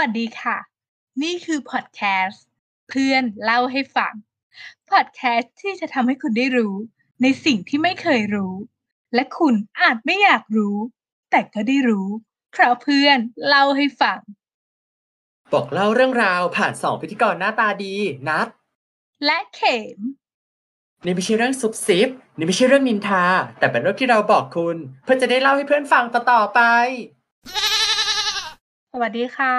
วัสดีค่ะ นี่คือพอดแคสต์เพื่อนเล่าให้ฟัง พอดแคสต์ที่จะทำให้คุณได้รู้ ในสิ่งที่ไม่เคยรู้ และคุณอาจไม่อยากรู้ แต่ก็ได้รู้ เพราะเพื่อนเล่าให้ฟัง บอกเล่าเรื่องราวผ่านสองพิธีกรหน้าตาดีนัด และเข็ม นี่ไม่ใช่เรื่องซุบซิบ นี่ไม่ใช่เรื่องนินทา แต่เป็นเรื่องที่เราบอกคุณ เพื่อจะได้เล่าให้เพื่อนฟังต่อๆไป สวัสดีค่ะ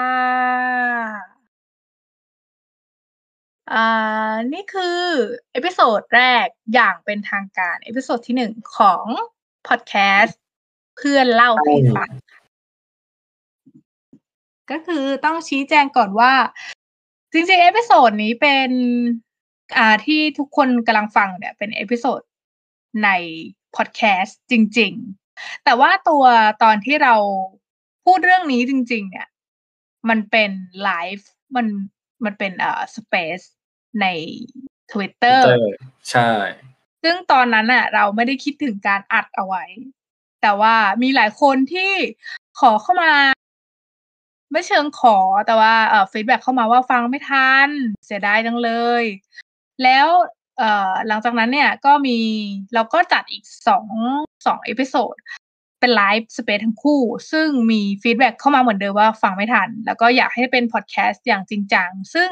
อ่า นี่คือ episode แรกอย่างเป็นทางการ episode ที่หนึ่งของพอดแคสต์เพื่อนเล่าให้ฟังก็คือต้องชี้แจงก่อนว่า จริงๆ episode นี้เป็นอ่าที่ทุกคนกำลังฟังเนี่ยเป็น episode ในพอดแคสต์จริง ๆ แต่ว่าตัวตอนที่เรา พูดเรื่องนี้จริง ๆ เนี่ย มันเป็นไลฟ์มันมันเป็นเอ่อ space ใน Twitter ใช่ ซึ่งตอนนั้นอะเราไม่ได้คิดถึงการอัดเอาไว้ แต่ว่ามีหลายคนที่ขอเข้ามา ไม่เชิงขอแต่ว่าเอ่อ feedback เข้ามาว่าฟังไม่ทัน เสียดายจังเลย แล้วเอ่อหลังจากนั้นเนี่ยก็มีเราก็จัดอีกสองสอง episode เป็นไลฟ์ space ทั้งคู่ ซึ่งมี feedback เข้ามาเหมือนเดิมว่าฟังไม่ทัน แล้วก็อยากให้เป็นพอดแคสต์อย่างจริงจัง ซึ่ง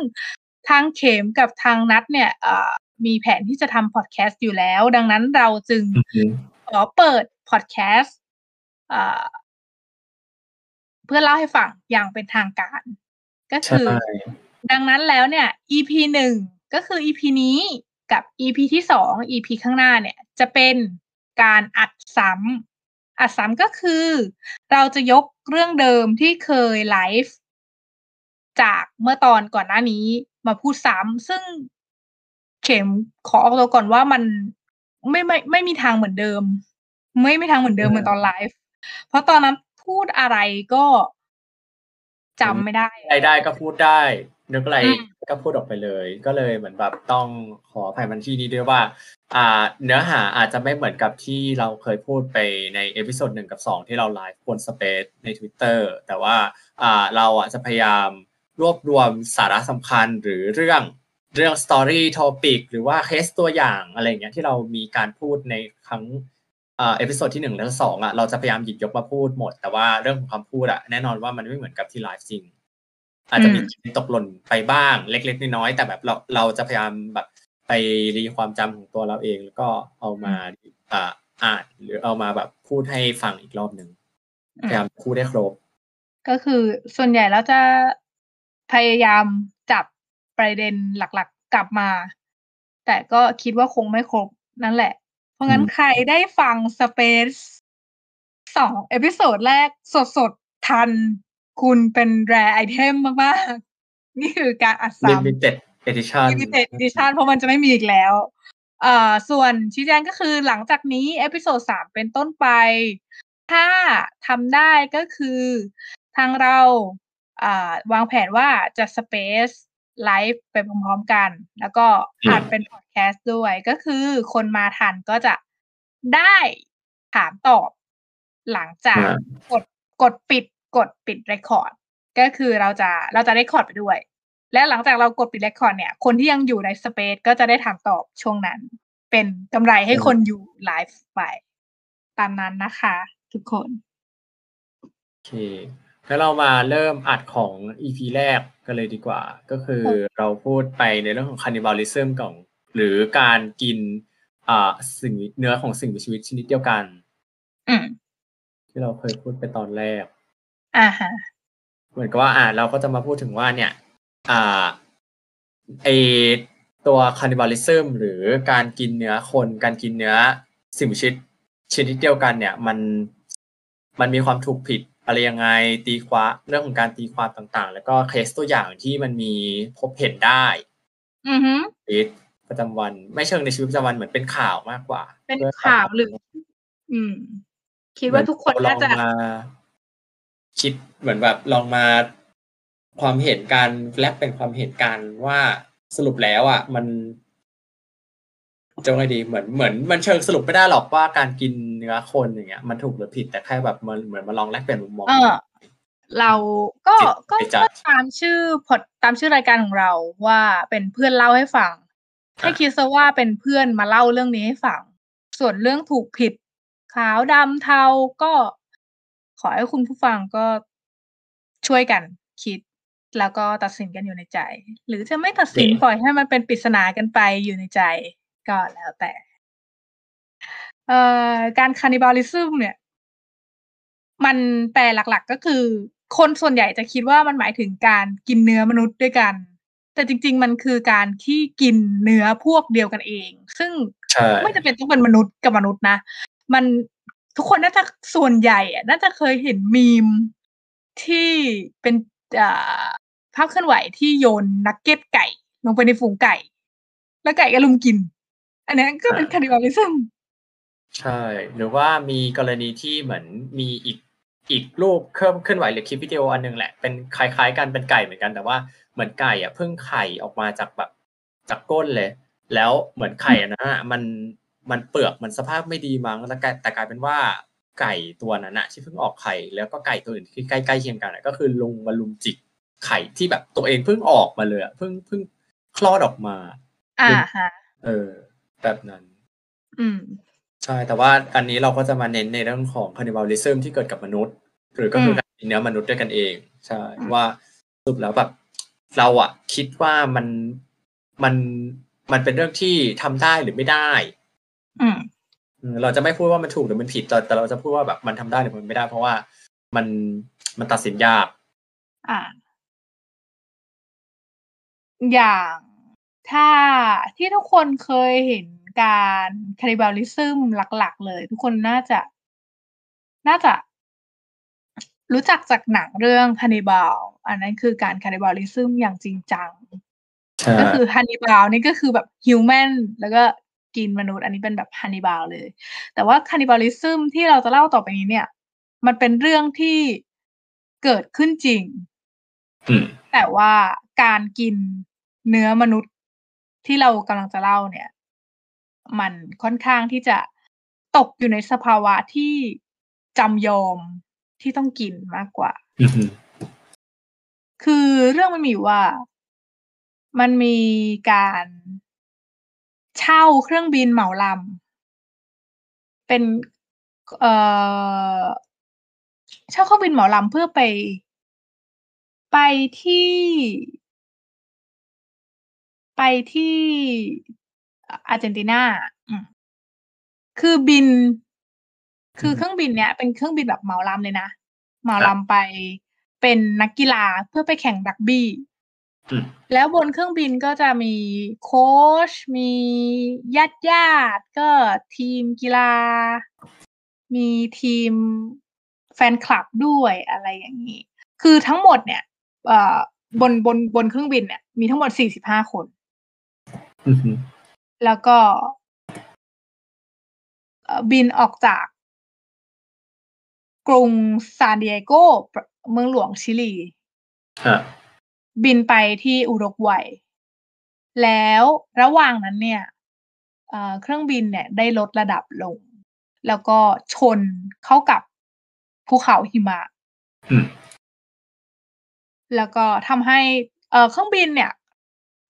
ทางเข็มกับทางนัดเนี่ยเอ่อมีแผนที่จะทำพอดแคสต์อยู่แล้ว ดังนั้นเราจึงขอเปิดพอดแคสต์เพื่อเล่าให้ฟังอย่างเป็นทางการ ก็คือใช่ดังนั้นแล้วเนี่ย EP หนึ่งก็คือ EP นี้กับ EP ที่สอง EP ข้างหน้าเนี่ย จะเป็นการอัดซ้ำ อัดซ้ำก็คือ เราจะยกเรื่องเดิมที่เคยไลฟ์จากเมื่อตอนก่อนหน้านี้มาพูดซ้ำซึ่งเข็มขอออกตัวก่อนว่ามันไม่ไม่ไม่มีทางเหมือนเดิม ไม่มีทางเหมือนเดิมเหมือนตอนไลฟ์เพราะตอนนั้นพูดอะไรก็จำไม่ได้อะไรได้ก็พูดได้นึกอะไรอืมก็พูดออกไปเลย ก็เลยเหมือนแบบต้องขออภัยมันที่นี้ด้วยว่าอ่า เนื้อหาอาจจะไม่เหมือนกับที่เราเคยพูดไปใน episode หนึ่งกับสองที่เราไลฟ์บน space ใน Twitter แต่ว่าอ่าเราอะจะพยายามรวบรวมสาระสำคัญหรือเรื่องเรื่อง story topic หรือว่าเคสตัวอย่างอะไรอย่างเงี้ยที่เรามีการพูดในครั้งเอ่อ episode ที่หนึ่งและสองอะเราจะพยายามหยิบยกมาพูดหมด แต่ว่าเรื่องของคำพูดอะแน่นอนว่ามันไม่เหมือนกับที่ไลฟ์จริงอาจจะมีตกหล่นไปบ้างเล็ก ๆ น้อยๆแต่แบบเราเราจะพยายามแบบ ไป re ความจำของตัวเราเอง แล้วก็เอามาอ่าอ่านหรือเอามาแบบพูดให้ฟังอีกรอบหนึ่งพยายามพูดได้ครบ ก็คือส่วนใหญ่แล้วจะพยายามจับประเด็นหลักๆกลับมา แต่ก็คิดว่าคงไม่ครบนั่นแหละ เพราะงั้นอืมใครได้ฟัง space สอง episode แรกสดๆ ทันคุณเป็น rare item มาก ๆ นี่คือการอัดซ้ำ limited edition limited edition เพราะมันจะไม่มีอีกแล้วเอ่อส่วนชี้แจงก็คือหลังจากนี้ episode สามเป็นต้นไป ถ้าทำได้ก็คือทางเราอ่าวางแผนว่าจะ Space ไลฟ์ไปพร้อมๆกัน แล้วก็อัดเป็นพอดแคสต์ด้วยก็คือคนมาทันก็จะได้ถามตอบ หลังจากอ่ากดกดปิดกดปิด record ก็คือเราจะเราจะ record ไปด้วย และหลังจากเรากดปิด record เนี่ย คนที่ยังอยู่ใน space ก็จะได้ถามตอบช่วงนั้น เป็นกำไรให้คนอยู่ไลฟ์ไปตามนั้นนะคะ ทุกคน โอเคงั้นเรามาเริ่มอัดของ EP แรกกันเลยดีกว่า ก็คือเราพูดไปในเรื่องของ cannibalism ของหรือการกินอ่าสิ่งเนื้อของสิ่งมีชีวิตชนิดเดียวกัน อืมที่เราเคยพูดไปตอนแรก อ่าฮะ เหมือนกับว่าอ่าเราก็จะมาพูดถึงว่าเนี่ย อ่าไอตัว cannibalism หรือการกินเนื้อคนการกินเนื้อสิ่งมีชีวิตชนิดเดียวกันเนี่ยมันมันมีความถูกผิดอะไรยังไงตีความเรื่องของการตีความต่างๆ แล้วก็เคสตัวอย่างที่มันมีพบเห็นได้ อือฮึชีวิตประจำวัน ไม่เชิงในชีวิตประจำวันเหมือนเป็นข่าวมากกว่า เป็นพื่อข่าวหรือ อืม คิดว่าทุกคนเหมือน่าจะลองมาคิดเหมือนแบบลองมา ความเห็นการแลกเป็นความเห็นกันว่าสรุปแล้วอะมันจะว่าไงดีเหมือนเหมือนมันเชิงสรุปไม่ได้หรอกว่าการกินเนื้อคนอย่างเงี้ย มันถูกหรือผิดแต่แค่แบบมันเหมือนมาลองแลกเปลี่ยนมุมมองเออเราก็จิตก็ไปจัดก็ตามชื่อพอดตามชื่อรายการของเราว่าเป็นเพื่อนเล่าให้ฟังให้อะคิดซะว่าเป็นเพื่อนมาเล่าเรื่องนี้ให้ฟัง ส่วนเรื่องถูกผิด ขาวดำเทาก็ขอให้คุณผู้ฟังก็ช่วยกันคิด แล้วก็ตัดสินกันอยู่ในใจ หรือจะไม่ตัดสินนี่ปล่อยให้มันเป็นปริศนากันไปอยู่ในใจก็แล้วแต่ เอ่อการคานิบาลิซึมเนี่ย มันแปลหลักๆก็คือ คนส่วนใหญ่จะคิดว่ามันหมายถึงการกินเนื้อมนุษย์ด้วยกัน แต่จริง ๆ มันคือการที่กินเนื้อพวกเดียวกันเอง ซึ่งใช่ไม่จำเป็นต้องเป็นมนุษย์กับมนุษย์นะมันทุกคนน่าจะส่วนใหญ่อะน่าจะเคยเห็นมีมที่เป็นอ่า ภาพเคลื่อนไหวที่โยนนักเก็ตไก่ ลงไปในฝูงไก่ แล้วไก่ก็ลุมกิน อันนี้ก็เป็นคานิบาลิซึมใช่ หรือว่ามีกรณีที่เหมือนมีอีกอีกรูปเครื่องเคลื่อนไหวหรือคลิปวิดีโออันหนึงแหละเป็นคล้ายๆกันเป็นไก่เหมือนกันแต่ว่าเหมือนไก่อะเพิ่งไข่ออกมาจากแบบจากก้นเลย แล้วเหมือนไข่อันนั้นอะมันมันเปลือกมันสภาพไม่ดีมั้งแล้วแต่กลายเป็นว่า ไก่ตัวนั้นอะที่เพิ่งออกไข่แล้วก็ไก่ตัวอื่นที่ใกล้ๆเคียงกันอะก็คือลุงมาลุมจิกไข่ที่แบบตัวเองเพิ่งออกมาเลยอะเพิ่งเพิ่งคลอดออกมา อ่าฮะเออ แบบนั้น อืมใช่แต่ว่าอันนี้เราก็จะมาเน้นในเรื่องของ cannibalism ที่เกิดกับมนุษย์ หรือก็คือมการกินเนื้อมนุษย์ด้วยกันเอง ใช่อืมว่าสรุดแล้วแบบ เราอะคิดว่ามันมันมันเป็นเรื่องที่ทำได้หรือไม่ได้ อืมอืม เราจะไม่พูดว่ามันถูกหรือมันผิดแต่แต่เราจะพูดว่าแบบมันทำได้หรือมันไม่ได้ เพราะว่ามันมันตัดสินยาก อ่า อย่างถ้าที่ทุกคนเคยเห็นการคานิบาลิซึมหลัก ๆ เลย ทุกคนน่าจะ น่าจะ รู้จักจากหนังเรื่องฮันนิบาลอันนั้นคือการคานิบาลิซึมอย่างจริงจังใช่ก็คือฮันนิบาลนี่ก็คือแบบฮิวแมนแล้วก็ กินมนุษย์ อันนี้เป็นแบบฮันนิบาลเลย แต่ว่าคานิบาลิซึมที่เราจะเล่าต่อไปนี้เนี่ย มันเป็นเรื่องที่เกิดขึ้นจริงอืมแต่ว่าการกินเนื้อมนุษย์ที่เรากำลังจะเล่าเนี่ย มันค่อนข้างที่จะตกอยู่ในสภาวะที่จำยอมที่ต้องกินมากกว่าอืมคือเรื่องมันมีอยู่ว่า มันมีการ เช่าเครื่องบินเหมาลำเป็น เอ่อ เช่าเครื่องบินเหมาลำเพื่อไป ไปที่ ไปที่อาร์เจนตินาอืมคือบิน คือเครื่องบินเนี้ยเป็นเครื่องบินแบบเหมาลำเลยนะเหมาลำไปเป็นนักกีฬาเพื่อไปแข่งรักบี้อืม แล้วบนเครื่องบินก็จะมีโค้ชมีญาติญาติๆก็ทีมกีฬา มีทีมแฟนคลับด้วยอะไรอย่างนี้ คือทั้งหมดเนี่ยเอ่อบนบนบนเครื่องบินเนี่ยมีทั้งหมด45คนอืมแล้วก็เอ่อบินออกจาก กรุงซานดิเอโก เมืองหลวงชิลีฮะ บินไปที่อุรุกวัย แล้วระหว่างนั้นเนี่ยเอ่อเครื่องบินเนี่ยได้ลดระดับลง แล้วก็ชนเข้ากับภูเขาหิมะอืมแล้วก็ทำให้เอ่อเครื่องบินเนี่ย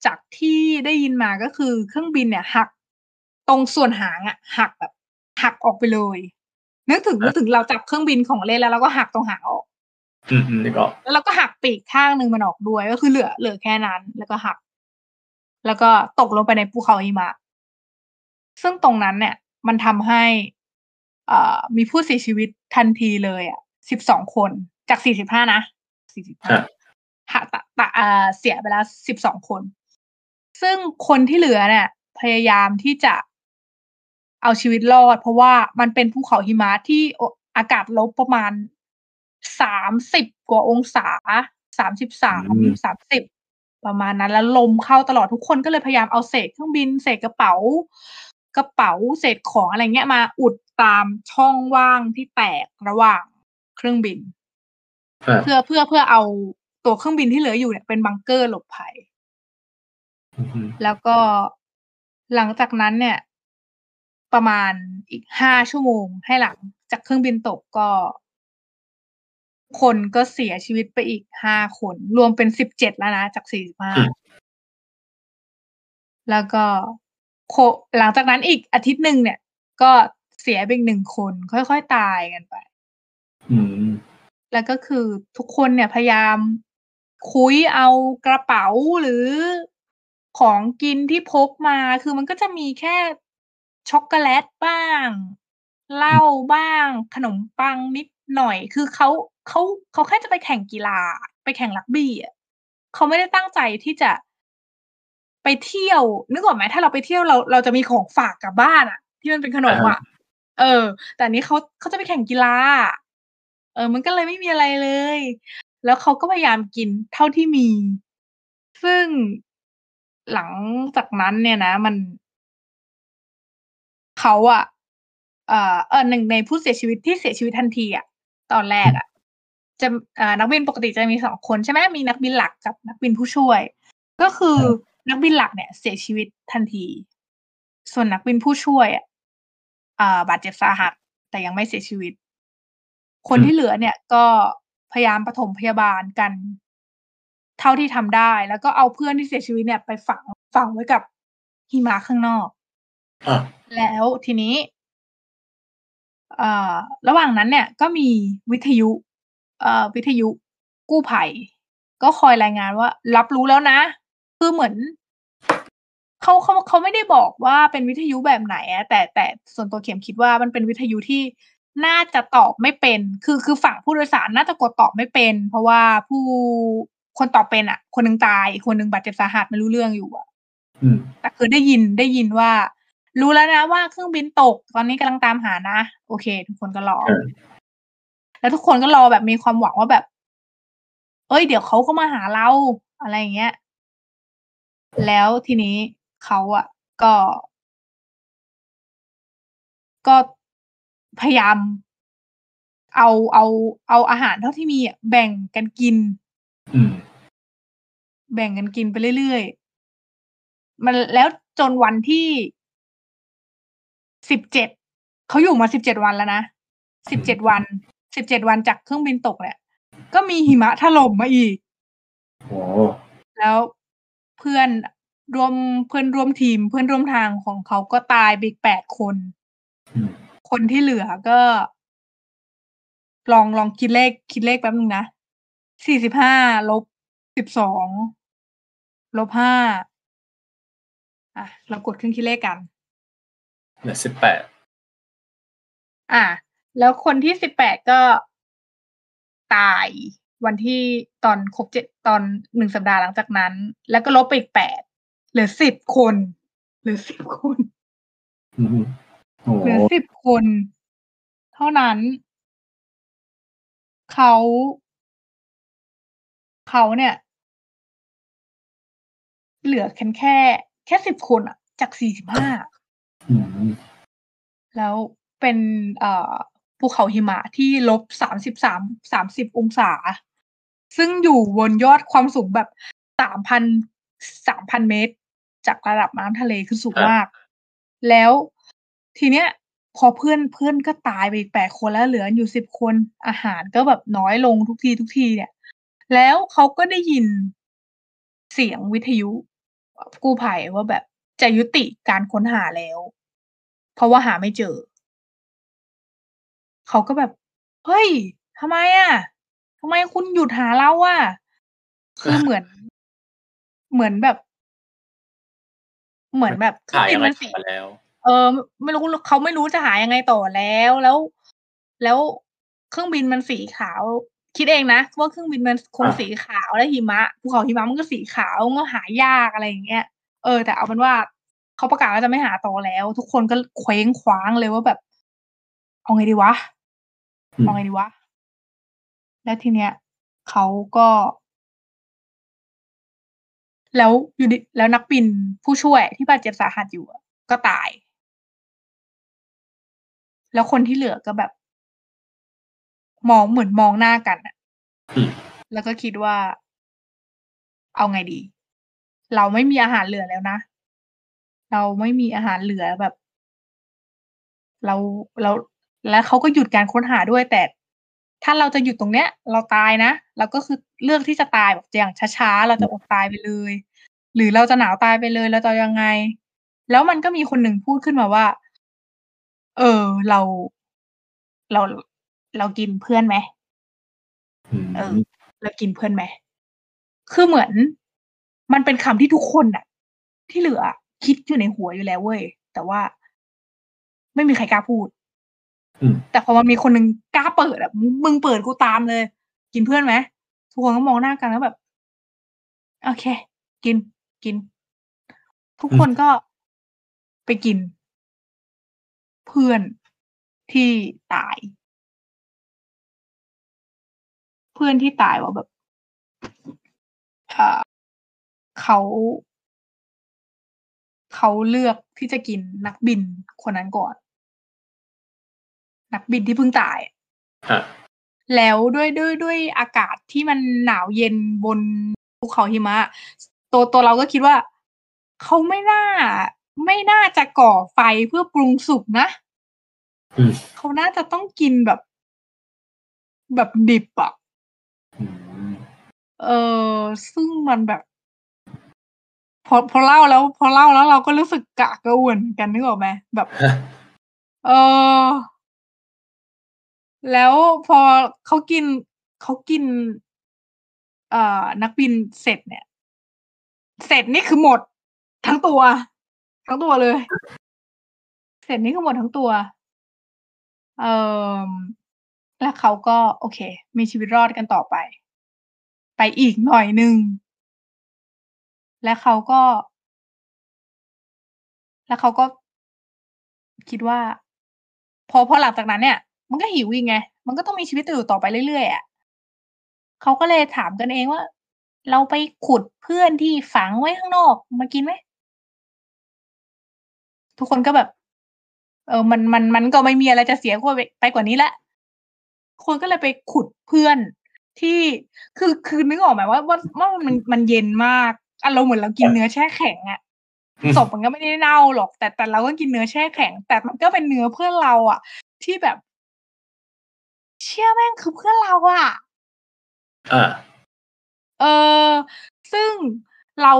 จากที่ได้ยินมาก็คือเครื่องบินเนี่ย หักตรงส่วนหางอะหักแบบหักออกไปเลย นึกถึงนึกถึงเราจับเครื่องบินของเล่นแล้วเราก็หักตรงหางออก อืมอืมนี่ก็แล้วเราก็หักปีกข้างหนึ่งมันออกด้วยก็คือเหลือเหลือแค่นั้น แล้วก็หัก แล้วก็ตกลงไปในภูเขาหิมะ ซึ่งตรงนั้นเนี่ย มันทำให้เอ่อมีผู้เสียชีวิตทันทีเลยอะสิบสองคนจากสี่สิบห้านะสี่สิบห้าฮะหะตะตะอ่าเสียไปแล้วสิบสองคน ซึ่งคนที่เหลือเนี่ย พยายามที่จะเอาชีวิตรอด เพราะว่ามันเป็นภูเขาหิมะที่อากาศลบประมาณ สามสิบกว่าองศาสามสิบสามอืมสามสิบประมาณนั้นแล้วลมเข้าตลอดทุกคนก็เลยพยายามเอาเศษเครื่องบินเศษกระเป๋า กระเป๋าเศษของอะไรเงี้ยมาอุดตามช่องว่างที่แตกระหว่างเครื่องบินฮะเพื่อเพื่อเพื่อเอาตัวเครื่องบินที่เหลืออยู่เนี่ยเป็นบังเกอร์หลบภัยอืมแล้วก็หลังจากนั้นเนี่ย ประมาณอีกห้าชั่วโมงให้หลังจากเครื่องบินตกก็ คนก็เสียชีวิตไปอีกห้าคน รวมเป็นสิบเจ็ดแล้วนะ จากสี่สิบห้าอืมแล้วก็โคหลังจากนั้นอีกอาทิตย์หนึ่งเนี่ย ก็เสียไปอีกหนึ่งคน ค่อยๆตายกันไปอืมแล้วก็คือทุกคนเนี่ยพยายามคุยเอากระเป๋าหรือของกินที่พกมา คือมันก็จะมีแค่ช็อกโกแลตบ้างเหล้าบ้าง ขนมปังนิดหน่อย คือเขา เขาเขาแค่จะไปแข่งกีฬา ไปแข่งรักบี้อะเขาไม่ได้ตั้งใจที่จะไปเที่ยว นึกออกไหมถ้าเราไปเที่ยวเราเราจะมีของฝากกลับบ้านอะ ที่มันเป็นขนมอะ เออ แต่อันนี้เขาเขาจะไปแข่งกีฬา เออ มันก็เลยไม่มีอะไรเลย แล้วเขาก็พยายามกินเท่าที่มี ซึ่งหลังจากนั้นเนี่ยนะ มันเขาอะเอ่อเออหนึ่งในผู้เสียชีวิตที่เสียชีวิตทันทีอะตอนแรกอะ จะอ่านักบินปกติจะมีสองคนใช่ไหมมีนักบินหลักกับนักบินผู้ช่วย ก็คือนักบินหลักเนี่ย เสียชีวิตทันที ส่วนนักบินผู้ช่วยอะอ่าบาดเจ็บสาหัส แต่ยังไม่เสียชีวิต คนอืมที่เหลือเนี่ยก็พยายามปฐมพยาบาลกัน เท่าที่ทำได้ แล้วก็เอาเพื่อนที่เสียชีวิตเนี่ยไปฝังฝังไว้กับหิมะข้างนอกอะแล้วทีนี้เอ่อระหว่างนั้นเนี่ยก็มีวิทยุเอ่อ วิทยุกู้ภัย ก็คอยรายงานว่า รับรู้แล้วนะ คือเหมือนเขาเขาเขาไม่ได้บอกว่าเป็นวิทยุแบบไหนอะแต่แต่ส่วนตัวเข็มคิดว่ามันเป็นวิทยุที่น่าจะตอบไม่เป็น คือคือฝั่งผู้โดยสารน่าจะกดตอบไม่เป็น เพราะว่าผู้คนตอบเป็นอะคนหนึงตายอีกคนหนึงบาดเจ็บสาหัสไม่รู้เรื่องอยู่อะอืมแต่คือได้ยินได้ยินว่า รู้แล้วนะว่าเครื่องบินตก ตอนนี้กำลังตามหานะ โอเค ทุกคนก็รอเออ แล้วทุกคนก็รอแบบมีความหวังว่าแบบ เอ้ย เดี๋ยวเขาก็มาหาเราอะไรอย่างเงี้ย แล้วทีนี้เขาอะก็ ก็พยายาม เอาเอาเอาอาหารเท่าที่มีอะแบ่งกันกินอืมแบ่งกันกินไปเรื่อยๆ มันแล้วจนวันที่สิบเจ็ดเขาอยู่มาสิบเจ็ดวันแล้วนะสิบเจ็ดวัน สิบเจ็ดวันจากเครื่องบินตกเนี่ยก็มีหิมะถล่มมาอีกโอ้แล้วเพื่อนร่วมเพื่อนร่วมทีมเพื่อนร่วมทางของเขาก็ตายไปอีกแปดคนอืมคนที่เหลือก็ ลองลองคิดเลขคิดเลขแป๊บนึงนะสี่สิบห้าลบสิบสองลบห้าอะ เรากดเครื่องคิดเลขกันเหลือสิบแปดอะ แล้วคนที่สิบแปดก็ตายวันที่ตอนครบเจ็ดตอนหนึ่งสัปดาห์หลังจากนั้น แล้วก็ลบไปอีกแปดเหลือสิบคนเหลือสิบคนอืมโอ้เหลือสิบคน เท่านั้น เขาเขาเนี่ย เหลือแค่แค่แค่สิบคนอะจากสี่สิบห้าอืมแล้วเป็น เอ่อ ภูเขาหิมะที่ลบสามสิบสามสามสิบองศา ซึ่งอยู่บนยอดความสูงแบบสามพันสามพันเมตร จากระดับน้ำทะเลคือสูงมาก แล้วทีเนี้ยพอเพื่อนเพื่อนก็ตายไปอีกแปดคนแล้วเหลืออยู่สิบคนอาหารก็แบบน้อยลงทุกทีทุกทีเนี่ย แล้วเขาก็ได้ยินเสียงวิทยุ กู้ภัยว่าแบบจะยุติการค้นหาแล้ว เพราะว่าหาไม่เจอ เขาก็แบบ เฮ้ย ทำไมอะทำไมคุณหยุดหาเราอะคือเหมือน เหมือนแบบ เหมือนแบบเครื่อขางยบินอะไรมันสีมาแล้ว เออ ไม่รู้ เขาไม่รู้จะหายังไงต่อแล้ว แล้ว แล้วเครื่องบินมันสีขาว คิดเองนะว่าเครื่องบินมันคงอะ สีขาว แล้วหิมะ ภูเขาหิมะมันก็สีขาว มันก็หายาก อะไรอย่างเงี้ย เออ แต่เอาเป็นว่า เขาประกาศว่าจะไม่หาต่อแล้ว ทุกคนก็เคว้งคว้างเลยว่าแบบ เอาไงดีวะ อืมเอาไงดีวะ แล้วทีเนี้ยเขาก็ แล้วอยู่ดี แล้วนักบินผู้ช่วยที่บาดเจ็บสาหัสอยู่อะ ก็ตาย แล้วคนที่เหลือก็แบบ มอง เหมือนมองหน้ากันอะอืม แล้วก็คิดว่า เอาไงดี เราไม่มีอาหารเหลือแล้วนะ เราไม่มีอาหารเหลือแบบ เรา เรา แล้วเขาก็หยุดการค้นหาด้วยแต่ ถ้าเราจะหยุดตรงเนี้ย เราตายนะเราก็คือเลือกที่จะตายแบบอย่างช้าๆเราจะอดตายไปเลย หรือเราจะหนาวตายไปเลยเราจะยังไง แล้วมันก็มีคนหนึ่งพูดขึ้นมาว่า เออเรา เราเรากินเพื่อนไหมอืมเออเรากินเพื่อนไหมคือเหมือน มันเป็นคำที่ทุกคนน่ะที่เหลือ คิดอยู่ในหัวอยู่แล้วเว้ยแต่ว่า ไม่มีใครกล้าพูดอืม แต่พอมันมีคนหนึ่งกล้าเปิดอะมึงเปิดกูตามเลย กินเพื่อนไหมทุกคนก็มองหน้ากันแล้วแบบ โอเค กินกิน ทุกคนก็ไปกิน เพื่อนที่ตาย เพื่อนที่ตายว่าแบบเขาเขาเลือกที่จะกินนักบินคนนั้นก่อน นักบินที่เพิ่งตายอะฮะแล้วด้วยด้วยด้วยอากาศที่มันหนาวเย็นบนภูเขาหิมะ ตัวตัวเราก็คิดว่า เขาไม่น่า ไม่น่าจะก่อไฟเพื่อปรุงสุกนะอืมเขาน่าจะต้องกินแบบ แบบดิบอะอืมเออซึ่งมันแบบ พอพอเล่าแล้ว พอเล่าแล้วเราก็รู้สึกกะกระอ่วนเหมือนกันนึกออกไหมแบบฮะเออ แล้วพอเขากินเขากิน เอ่อ นักบินเสร็จเนี่ย เสร็จนี่คือหมดทั้งตัว ทั้งตัวเลย เสร็จนี่คือหมดทั้งตัว เอ่อแล้วเขาก็ โอเค มีชีวิตรอดกันต่อไป ไปอีกหน่อยหนึ่งและเขาก็ แล้วเขาก็คิดว่า พอพอหลังจากนั้นเนี่ย มันก็หิวอีกไง มันก็ต้องมีชีวิตอยู่ต่อไปเรื่อยๆอะเขาก็เลยถามกันเองว่า เราไปขุดเพื่อนที่ฝังไว้ข้างนอกมากินไหมทุกคนก็แบบ เออมันมันมันก็ไม่มีอะไรจะเสียกว่าไปไปกว่านี้แล้วคนก็เลยไปขุดเพื่อนที่คือคือนึกออกไหมว่าว่าว่ามันมันเย็นมากอารมณ์เหมือนเรากินเนื้อแช่แข็งอะศพมันก็ไม่ได้เน่าหรอก แต่แต่เราก็กินเนื้อแช่แข็ง แต่มันก็เป็นเนื้อเพื่อนเราอะที่แบบเชื่อแม่งคือเพื่อนเราอะอ่าเออ ซึ่งเรา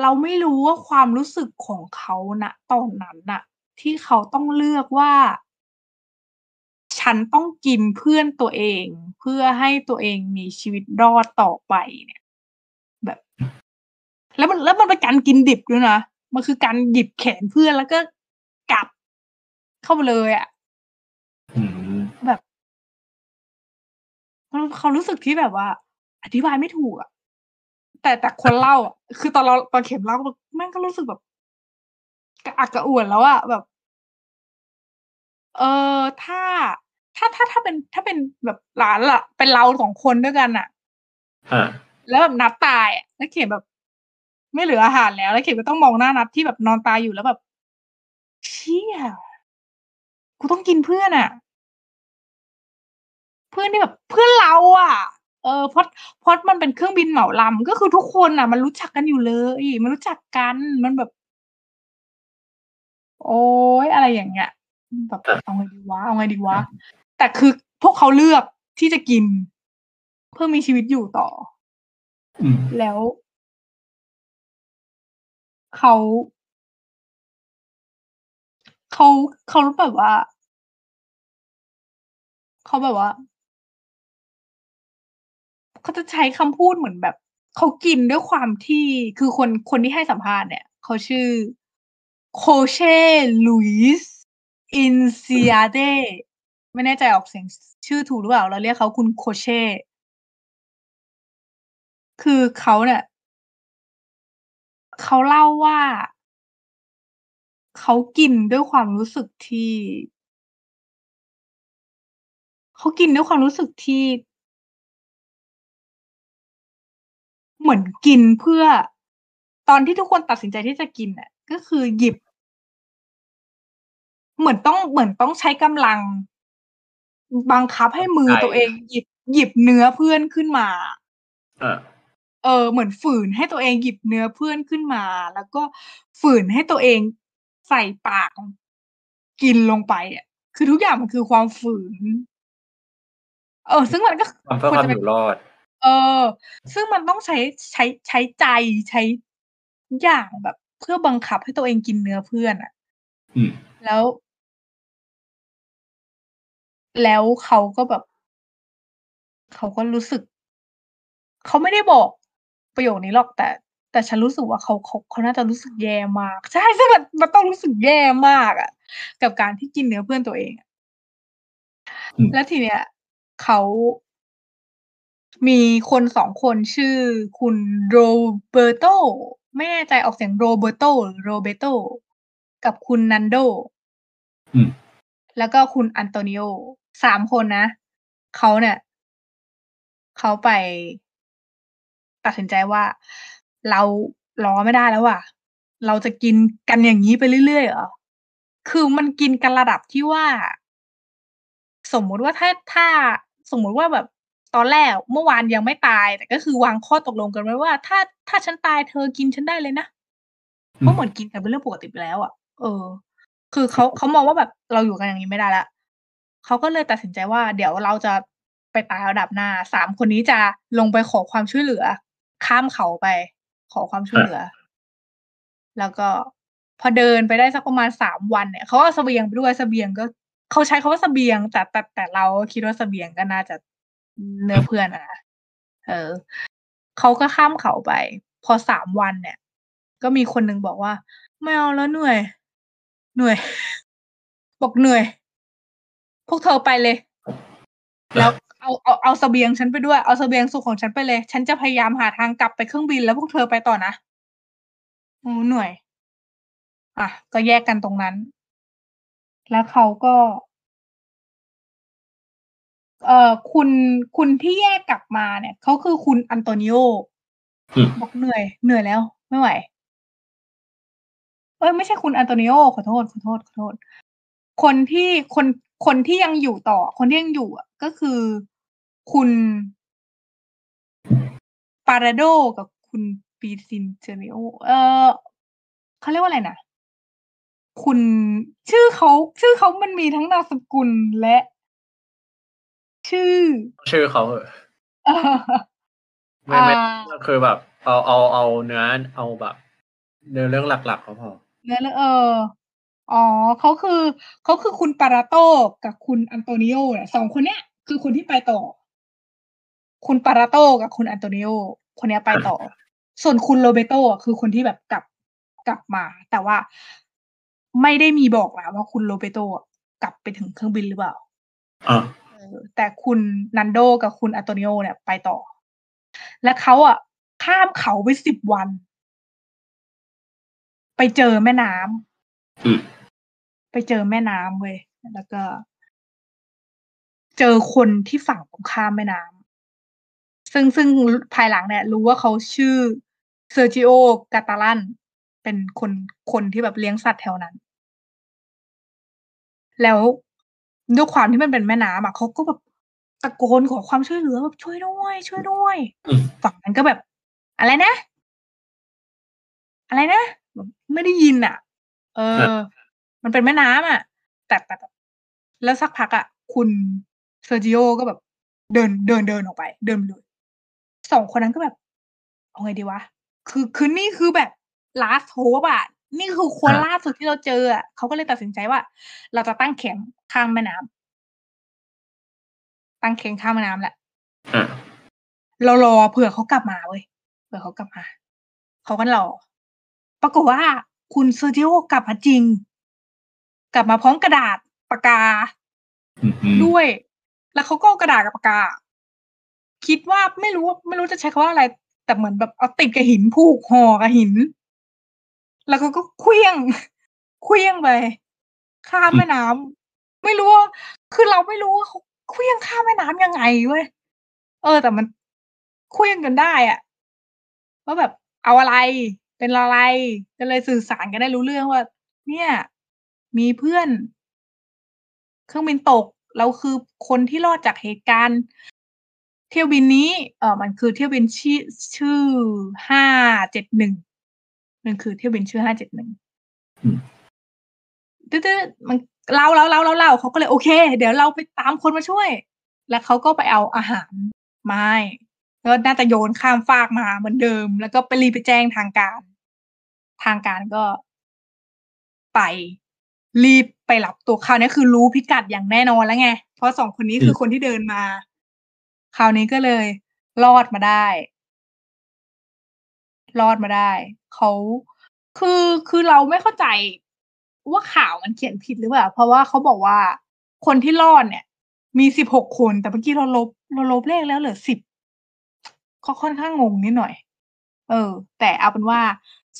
เราไม่รู้ว่าความรู้สึกของเขาณตอนนั้นน่ะ ที่เขาต้องเลือกว่า ฉันต้องกินเพื่อนตัวเอง เพื่อให้ตัวเองมีชีวิตรอดต่อไปเนี่ย แบบ แล้วมันแล้วมันเป็นการกินดิบด้วยนะมันคือการหยิบแขนเพื่อนแล้วก็กัดเข้าไปเลยอะ มันเขารู้สึกที่แบบว่า อธิบายไม่ถูกอะแต่แต่คนเล่าอะคือตอนเราตอนเข็มเล่าแม่งก็รู้สึกแบบ กระอักกระอ่วนแล้วอะแบบ เออถ้าถ้าถ้าถ้าเป็นถ้าเป็นแบบหลานละเป็นเราสองคนด้วยกันอะฮะแล้วแบบนัดตายอะแล้วเข็มแบบ ไม่เหลืออาหารแล้ว แล้วเข็มก็ต้องมองหน้านัดที่แบบนอนตายอยู่แล้วแบบเชี่ยกูต้องกินเพื่อนอะ เพื่อนที่แบบเพื่อนเราอะเออเพราะเพราะมันเป็นเครื่องบินเหมาลำก็คือทุกคนอะมันรู้จักกันอยู่เลยมันรู้จักกันมันแบบ โอ้ยอะไรอย่างเงี้ยแบบเอาไงดีวะเอาไงดีวะแต่คือพวกเขาเลือกที่จะกิน เพื่อมีชีวิตอยู่ต่ออืมแล้วเขาเขาเขาแบบว่า เขาแบบว่า เขาจะใช้คำพูดเหมือนแบบเขากินด้วยความที่คือคนคนที่ให้สัมภาษณ์เนี่ยเขาชื่อโคเช่ลุยส์อินเซียเดไม่แน่ใจออกเสียงชื่อถูกหรือเปล่า เราเรียกเขาคุณโคเช่ คือเขาเนี่ยเขาเล่าว่าเขากินด้วยความรู้สึกที่ เขากินด้วยความรู้สึกที่ เหมือนกินเพื่อตอนที่ทุกคนตัดสินใจที่จะกินน่ะ ก็คือหยิบ เหมือนต้องเหมือนต้องใช้กำลัง บังคับให้มือใช่ตัวเองหยิบหยิบเนื้อเพื่อนขึ้นมาอ่าเออเหมือนฝืนให้ตัวเองหยิบเนื้อเพื่อนขึ้นมา แล้วก็ฝืนให้ตัวเองใส่ปากกินลงไปอะ คือทุกอย่างมันคือความฝืน เออ ซึ่งมันก็ทำเพื่อความอยู่รอด เออ ซึ่งมันต้องใช้ใช้ใช้ใจใช้อย่างแบบ เพื่อบังคับให้ตัวเองกินเนื้อเพื่อนอะอืมแล้ว แล้วเขาก็แบบ เขาก็รู้สึก เขาไม่ได้บอกประโยคนี้หรอกแต่ แต่ฉันรู้สึกว่าเขาเขาเขาน่าจะรู้สึกแย่มาก ใช่ซึ่งมันมันต้องรู้สึกแย่มากอะกับการที่กินเนื้อเพื่อนตัวเองอะอืมแล้วทีเนี้ยเขา มีคนสองคนชื่อคุณโรเบร์โตไม่แน่ใจออกเสียงโรเบร์โตหรือโรเบโตกับคุณนันโดอืมแล้วก็คุณอันโตนิโอสามคนนะเขาเนี่ยเขาไป ตัดสินใจว่า เรารอไม่ได้แล้วว่ะ เราจะกินกันอย่างนี้ไปเรื่อยๆเหรอคือมันกินกันระดับที่ว่า สมมุติว่าถ้าถ้าสมมุติว่าแบบ ตอนแรกเมื่อวานยังไม่ตาย แต่ก็คือวางข้อตกลงกันไว้ว่า ถ้าถ้าฉันตายเธอกินฉันได้เลยนะอืมเพราะเหมือนกินกันเป็นเรื่องปกติไปแล้วอะเออ คือเขาเขามองว่าแบบเราอยู่กันอย่างนี้ไม่ได้แล้วเขาก็เลยตัดสินใจว่า เดี๋ยวเราจะไปตายระดับหน้าสามคนนี้จะลงไปขอความช่วยเหลือ ข้ามเขาไป ขอความช่วยเหลือ แล้วก็พอเดินไปได้สักประมาณสามวันเนี่ยเขาเอาเสบียงไปด้วยเสบียงก็เขาใช้คำว่าเสบียงแต่แต่แต่เราคิดว่าเสบียงก็น่าจะ เนื้อเพื่อนอะนะเออเขาก็ข้ามเขาไป พอสามวันเนี่ย ก็มีคนหนึ่งบอกว่า ไม่เอาแล้วเหนื่อย เหนื่อย บอกเหนื่อย พวกเธอไปเลย แล้วเอาเอาเอาเสบียงฉันไปด้วย เอาเสบียงสุขของฉันไปเลย ฉันจะพยายามหาทางกลับไปเครื่องบินแล้วพวกเธอไปต่อนะโอ้เหนื่อย อะ ก็แยกกันตรงนั้น แล้วเขาก็ เอ่อคุณคุณที่แยกกลับมาเนี่ยเขาคือคุณอันโตนิโออืมบอกเหนื่อย เหนื่อยแล้ว ไม่ไหว เอ้ยไม่ใช่คุณอันโตนิโอขอโทษขอโทษขอโทษ คนที่คนคนที่ยังอยู่ต่อ คนที่ยังอยู่อะก็คือคุณ Parado กับคุณปีซินเจริโอเอ่อเขาเรียกว่าอะไรนะคุณชื่อเขาชื่อเขามันมีทั้งนามสกุลและ ชื่อ ชื่อเขาเหอะเออไม่ไม่อ่าคือแบบ เอาเอาเอาเนื้อเอาแบบเนื้อเรื่องหลักๆก็พอเนื้อเรื่องเอออ๋อเขาคือเขาคือคุณปาราโตกับคุณอันโตนิโอเนี่ยสองคนเนี้ยคือคนที่ไปต่อ คุณปาราโตกับคุณอันโตนิโอคนเนี้ยไปต่อ ส่วนคุณโรเบโตอะคือคนที่แบบกลับกลับมา แต่ว่าไม่ได้มีบอกนะว่าคุณโรเบโตอะกลับไปถึงเครื่องบินหรือเปล่าอ่าเออ แต่คุณนันโดกับคุณอันโตนิโอเนี่ยไปต่อ และเขาอะข้ามเขาไปสิบวัน ไปเจอแม่น้ำอืมไปเจอแม่น้ำเว้ยแล้วก็ เจอคนที่ฝั่งตรงข้ามแม่น้ำซึ่งซึ่งภายหลังเนี่ย รู้ว่าเขาชื่อเซอร์จิโอกาตาลันเป็นคนคนที่แบบเลี้ยงสัตว์แถวนั้น แล้ว ด้วยความที่มันเป็นแม่น้ำอะเขาก็แบบตะโกนขอความช่วยเหลือแบบช่วยด้วย ช่วยด้วยอืมฝั่งนั้นก็แบบ อะไรนะ อะไรนะแบบไม่ได้ยินอะ เออ มันเป็นแม่น้ำอะแต่แต่แต่แล้วสักพักอะ คุณเซอร์จิโอก็แบบ เดินเดินเดินออกไป เดินไปเลยสองคนนั้นก็แบบ เอาไงดีวะ คือคือนี่คือแบบ last hope อะ นี่คือคนอ่าล่าสุดที่เราเจออะเขาก็เลยตัดสินใจว่า เราจะตั้งแคมป์ข้างแม่น้ำตั้งแคมป์ข้างแม่น้ำแหละอ่าเรารอเผื่อเขากลับมาเว้ยเผื่อเขากลับมาเขาก็รอปรากฏว่า คุณเซอร์จิโอกลับมาจริง กลับมาพร้อมกระดาษปากกาอืมอืมด้วย แล้วเขาก็เอากระดาษกับปากกา คิดว่าไม่รู้ว่าไม่รู้จะใช้คำว่าอะไร แต่เหมือนแบบเอาติดกับหินผูกห่อกับหิน แล้วเขาก็เคลี้ยง เคลี้ยงไป ข้ามแม่น้ำไม่รู้ว่าคือเราไม่รู้ว่าเขาเคลี้ยงข้ามแม่น้ำยังไงเว้ย เออ แต่มันเคลี้ยงกันได้อะว่าแบบเอาอะไร เป็นอะไรก็เลยสื่อสารกันได้รู้เรื่องว่า เนี่ย มีเพื่อน เครื่องบินตก เราคือคนที่รอดจากเหตุการณ์ เที่ยวบินนี้ เออมันคือเที่ยวบินชื่อชื่อห้าเจ็ดหนึ่ง มันคือเที่ยวบินชื่อห้าเจ็ดหนึ่งอืมตื้อๆมันเล่าเล่าเล่าเล่าเล่าเขาก็เลยโอเค เดี๋ยวเราไปตามคนมาช่วย แล้วเขาก็ไปเอาอาหารมาให้แล้วน่าจะโยนข้ามฟากมาเหมือนเดิม แล้วก็ไปรีบไปแจ้งทางการ ทางการก็ ไปรีบไปรับตัวคราวนี้คือรู้พิกัดอย่างแน่นอนแล้วไง เพราะสองคนนี้คือคนที่เดินมา คราวนี้ก็เลย รอดมาได้ รอดมาได้เขาคือคือเราไม่เข้าใจว่าข่าวมันเขียนผิดหรือเปล่า เพราะว่าเขาบอกว่าคนที่รอดเนี่ย มีสิบหกคนแต่เมื่อกี้เราลบเราลบเลขแล้วเหลือสิบก็ค่อนข้างงงนิดหน่อย เออ แต่เอาเป็นว่า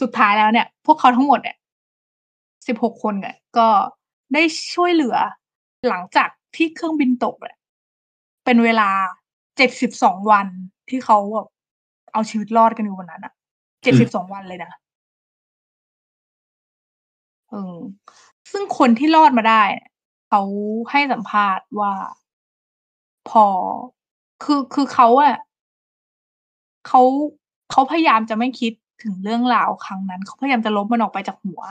สุดท้ายแล้วเนี่ย พวกเขาทั้งหมดเนี่ยสิบหกคนเนี่ยก็ได้ช่วยเหลือหลังจากที่เครื่องบินตกเนี่ยเป็นเวลาเจ็ดสิบสองวันที่เขาแบบเอาชีวิตรอดกันอยู่วันนั้นอะ เจ็ดสิบสองวันเลยนะเออซึ่งคนที่รอดมาได้ เขาให้สัมภาษณ์ว่าพอคือคือเขาอะเขาเขาพยายามจะไม่คิดถึงเรื่องราวครั้งนั้น เขาพยายามจะลบมันออกไปจากหัว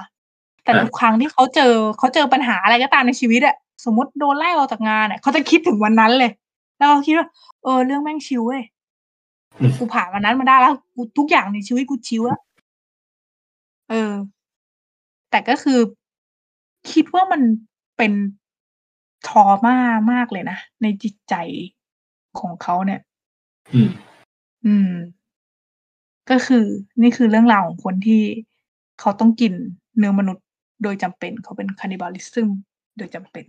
แต่ทุกครั้งที่เขาเจอเขาเจอปัญหาอะไรก็ตามในชีวิตอะสมมติโดนไล่ออกจากงานอะเขาจะคิดถึงวันนั้นเลย แล้วเขาคิดว่า เออ เรื่องแม่งชิวเว้ย กูผ่านวันนั้นมาได้แล้วกูทุกอย่างในชีวิตกูชิวแล้วเออ แต่ก็คือ คิดว่ามันเป็น trauma มากเลยนะ ในจิตใจของเขาเนี่ย อืม อืม ก็คือนี่คือเรื่องราวของคนที่เขาต้องกินเนื้อมนุษย์โดยจำเป็น เขาเป็น cannibalism โดยจำเป็น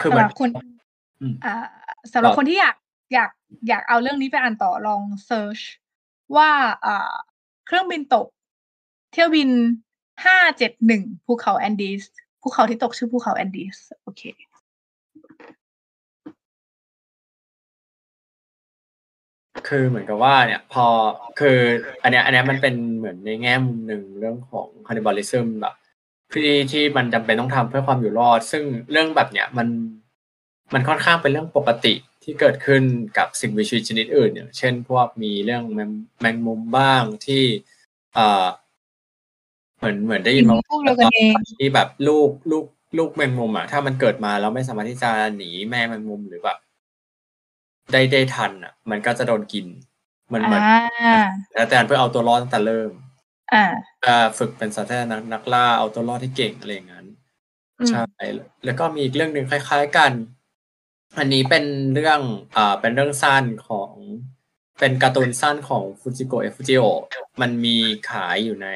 คือสำมัหนรับคน อืมอ่าสำหรับต่อคนที่อยากอยากอยากเอาเรื่องนี้ไปอ่านต่อลอง searchว่าอ่าเครื่องบินตก เที่ยวบินห้าเจ็ดหนึ่งภูเขาแอนดีสภูเขาที่ตกชื่อภูเขาแอนดีสโอเคคือเหมือนกับว่าเนี่ยพอคืออันเนี้ยอันเนี้ยมันเป็นเหมือนในแง่มุมหนึ่งเรื่องของ cannibalism แบบที่ที่มันจำเป็นต้องทำเพื่อความอยู่รอด ซึ่งเรื่องแบบเนี้ยมัน มันค่อนข้างเป็นเรื่องปกติที่เกิดขึ้นกับสิ่งมีชีวิตชนิดอื่น อย่างเช่น พวกมีเรื่องแมงแมงมุมบ้างที่เอ่อเหมือนเหมือนได้ยินมาพวกเดียวกันเองที่แบบลูกลูกลูกแมงมุมอะถ้ามันเกิดมาแล้วไม่สามารถที่จะหนีแม่แมงมุมหรือแบบได้ได้ทันอะ มันก็จะโดนกินมันเหมือนอ่าแล้วแต่เพื่อเอาตัวรอดตั้งแต่เริ่มอ่าอ่าฝึกเป็นสัตว์นักนักล่าเอาตัวรอดที่เก่งอะไรอย่างนั้นอืมใช่แล้วก็มีอีกเรื่องหนึ่งคล้าย ๆ กัน อันนี้เป็นเรื่องอ่าเป็นเรื่องสั้นของเป็นการ์ตูนสั้นของฟูจิโกะเอฟูจิโอมันมีขายอยู่ใน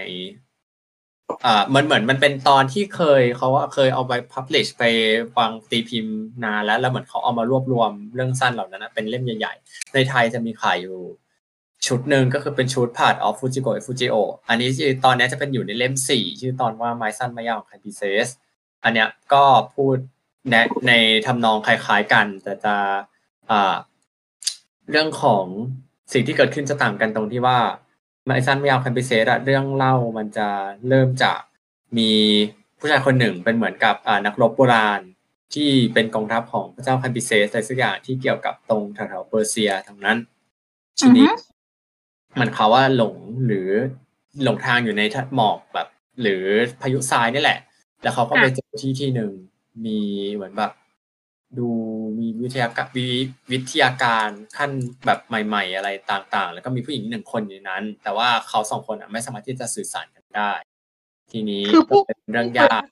อ่ามันเหมือนมันเป็นตอนที่เคยเขาว่าเคยเอาไปพับลิชไปวางตีพิมพ์นานแล้ว แล้วเหมือนเขาเอามารวบรวมเรื่องสั้นเหล่านั้นนะเป็นเล่มใหญ่ๆ ในไทยจะมีขายอยู่ ชุดหนึ่งก็คือเป็นชุด part of Fujiko f u j i o อันนี้ตอนนี้จะเป็นอยู่ในเล่มสี่ชื่อตอนว่าไม้สั้นไม้ยาวของ k a i p i s e s อันเนี้ยก็พูด ในในทำนองคล้ายๆกัน แต่จะอ่าเรื่องของสิ่งที่เกิดขึ้นจะต่างกันตรงที่ว่าไม้สั้นไม้ยาว k a i p i s e s อะเรื่องเล่ามันจะเริ่มจากมีผู้ชายคนหนึ่งเป็นเหมือนกับอ่านักรบโบราณที่เป็นกองทัพของพระเจ้าคันปิเซสอะไรสักอย่างที่เกี่ยวกับตรงแถวๆเปอร์เซียทางนั้นทีนี้มันเขาว่าหลงหรือหลงทางอยู่ในหมอกแบบ หรือพายุทรายนี่แหละ แล้วเขาก็ไปเจอที่ที่หนึ่ง มีเหมือนแบบดูมีวิทยาการวิวิทยาการขั้นแบบใหม่ ๆ อะไรต่างๆ แล้วก็มีผู้หญิงหนึ่งคนอยู่นั้น แต่ว่าเขาสองคนอะไม่สามารถที่จะสื่อสารกันได้ ทีนี้คือผู้ก็เป็นเรื่องยาก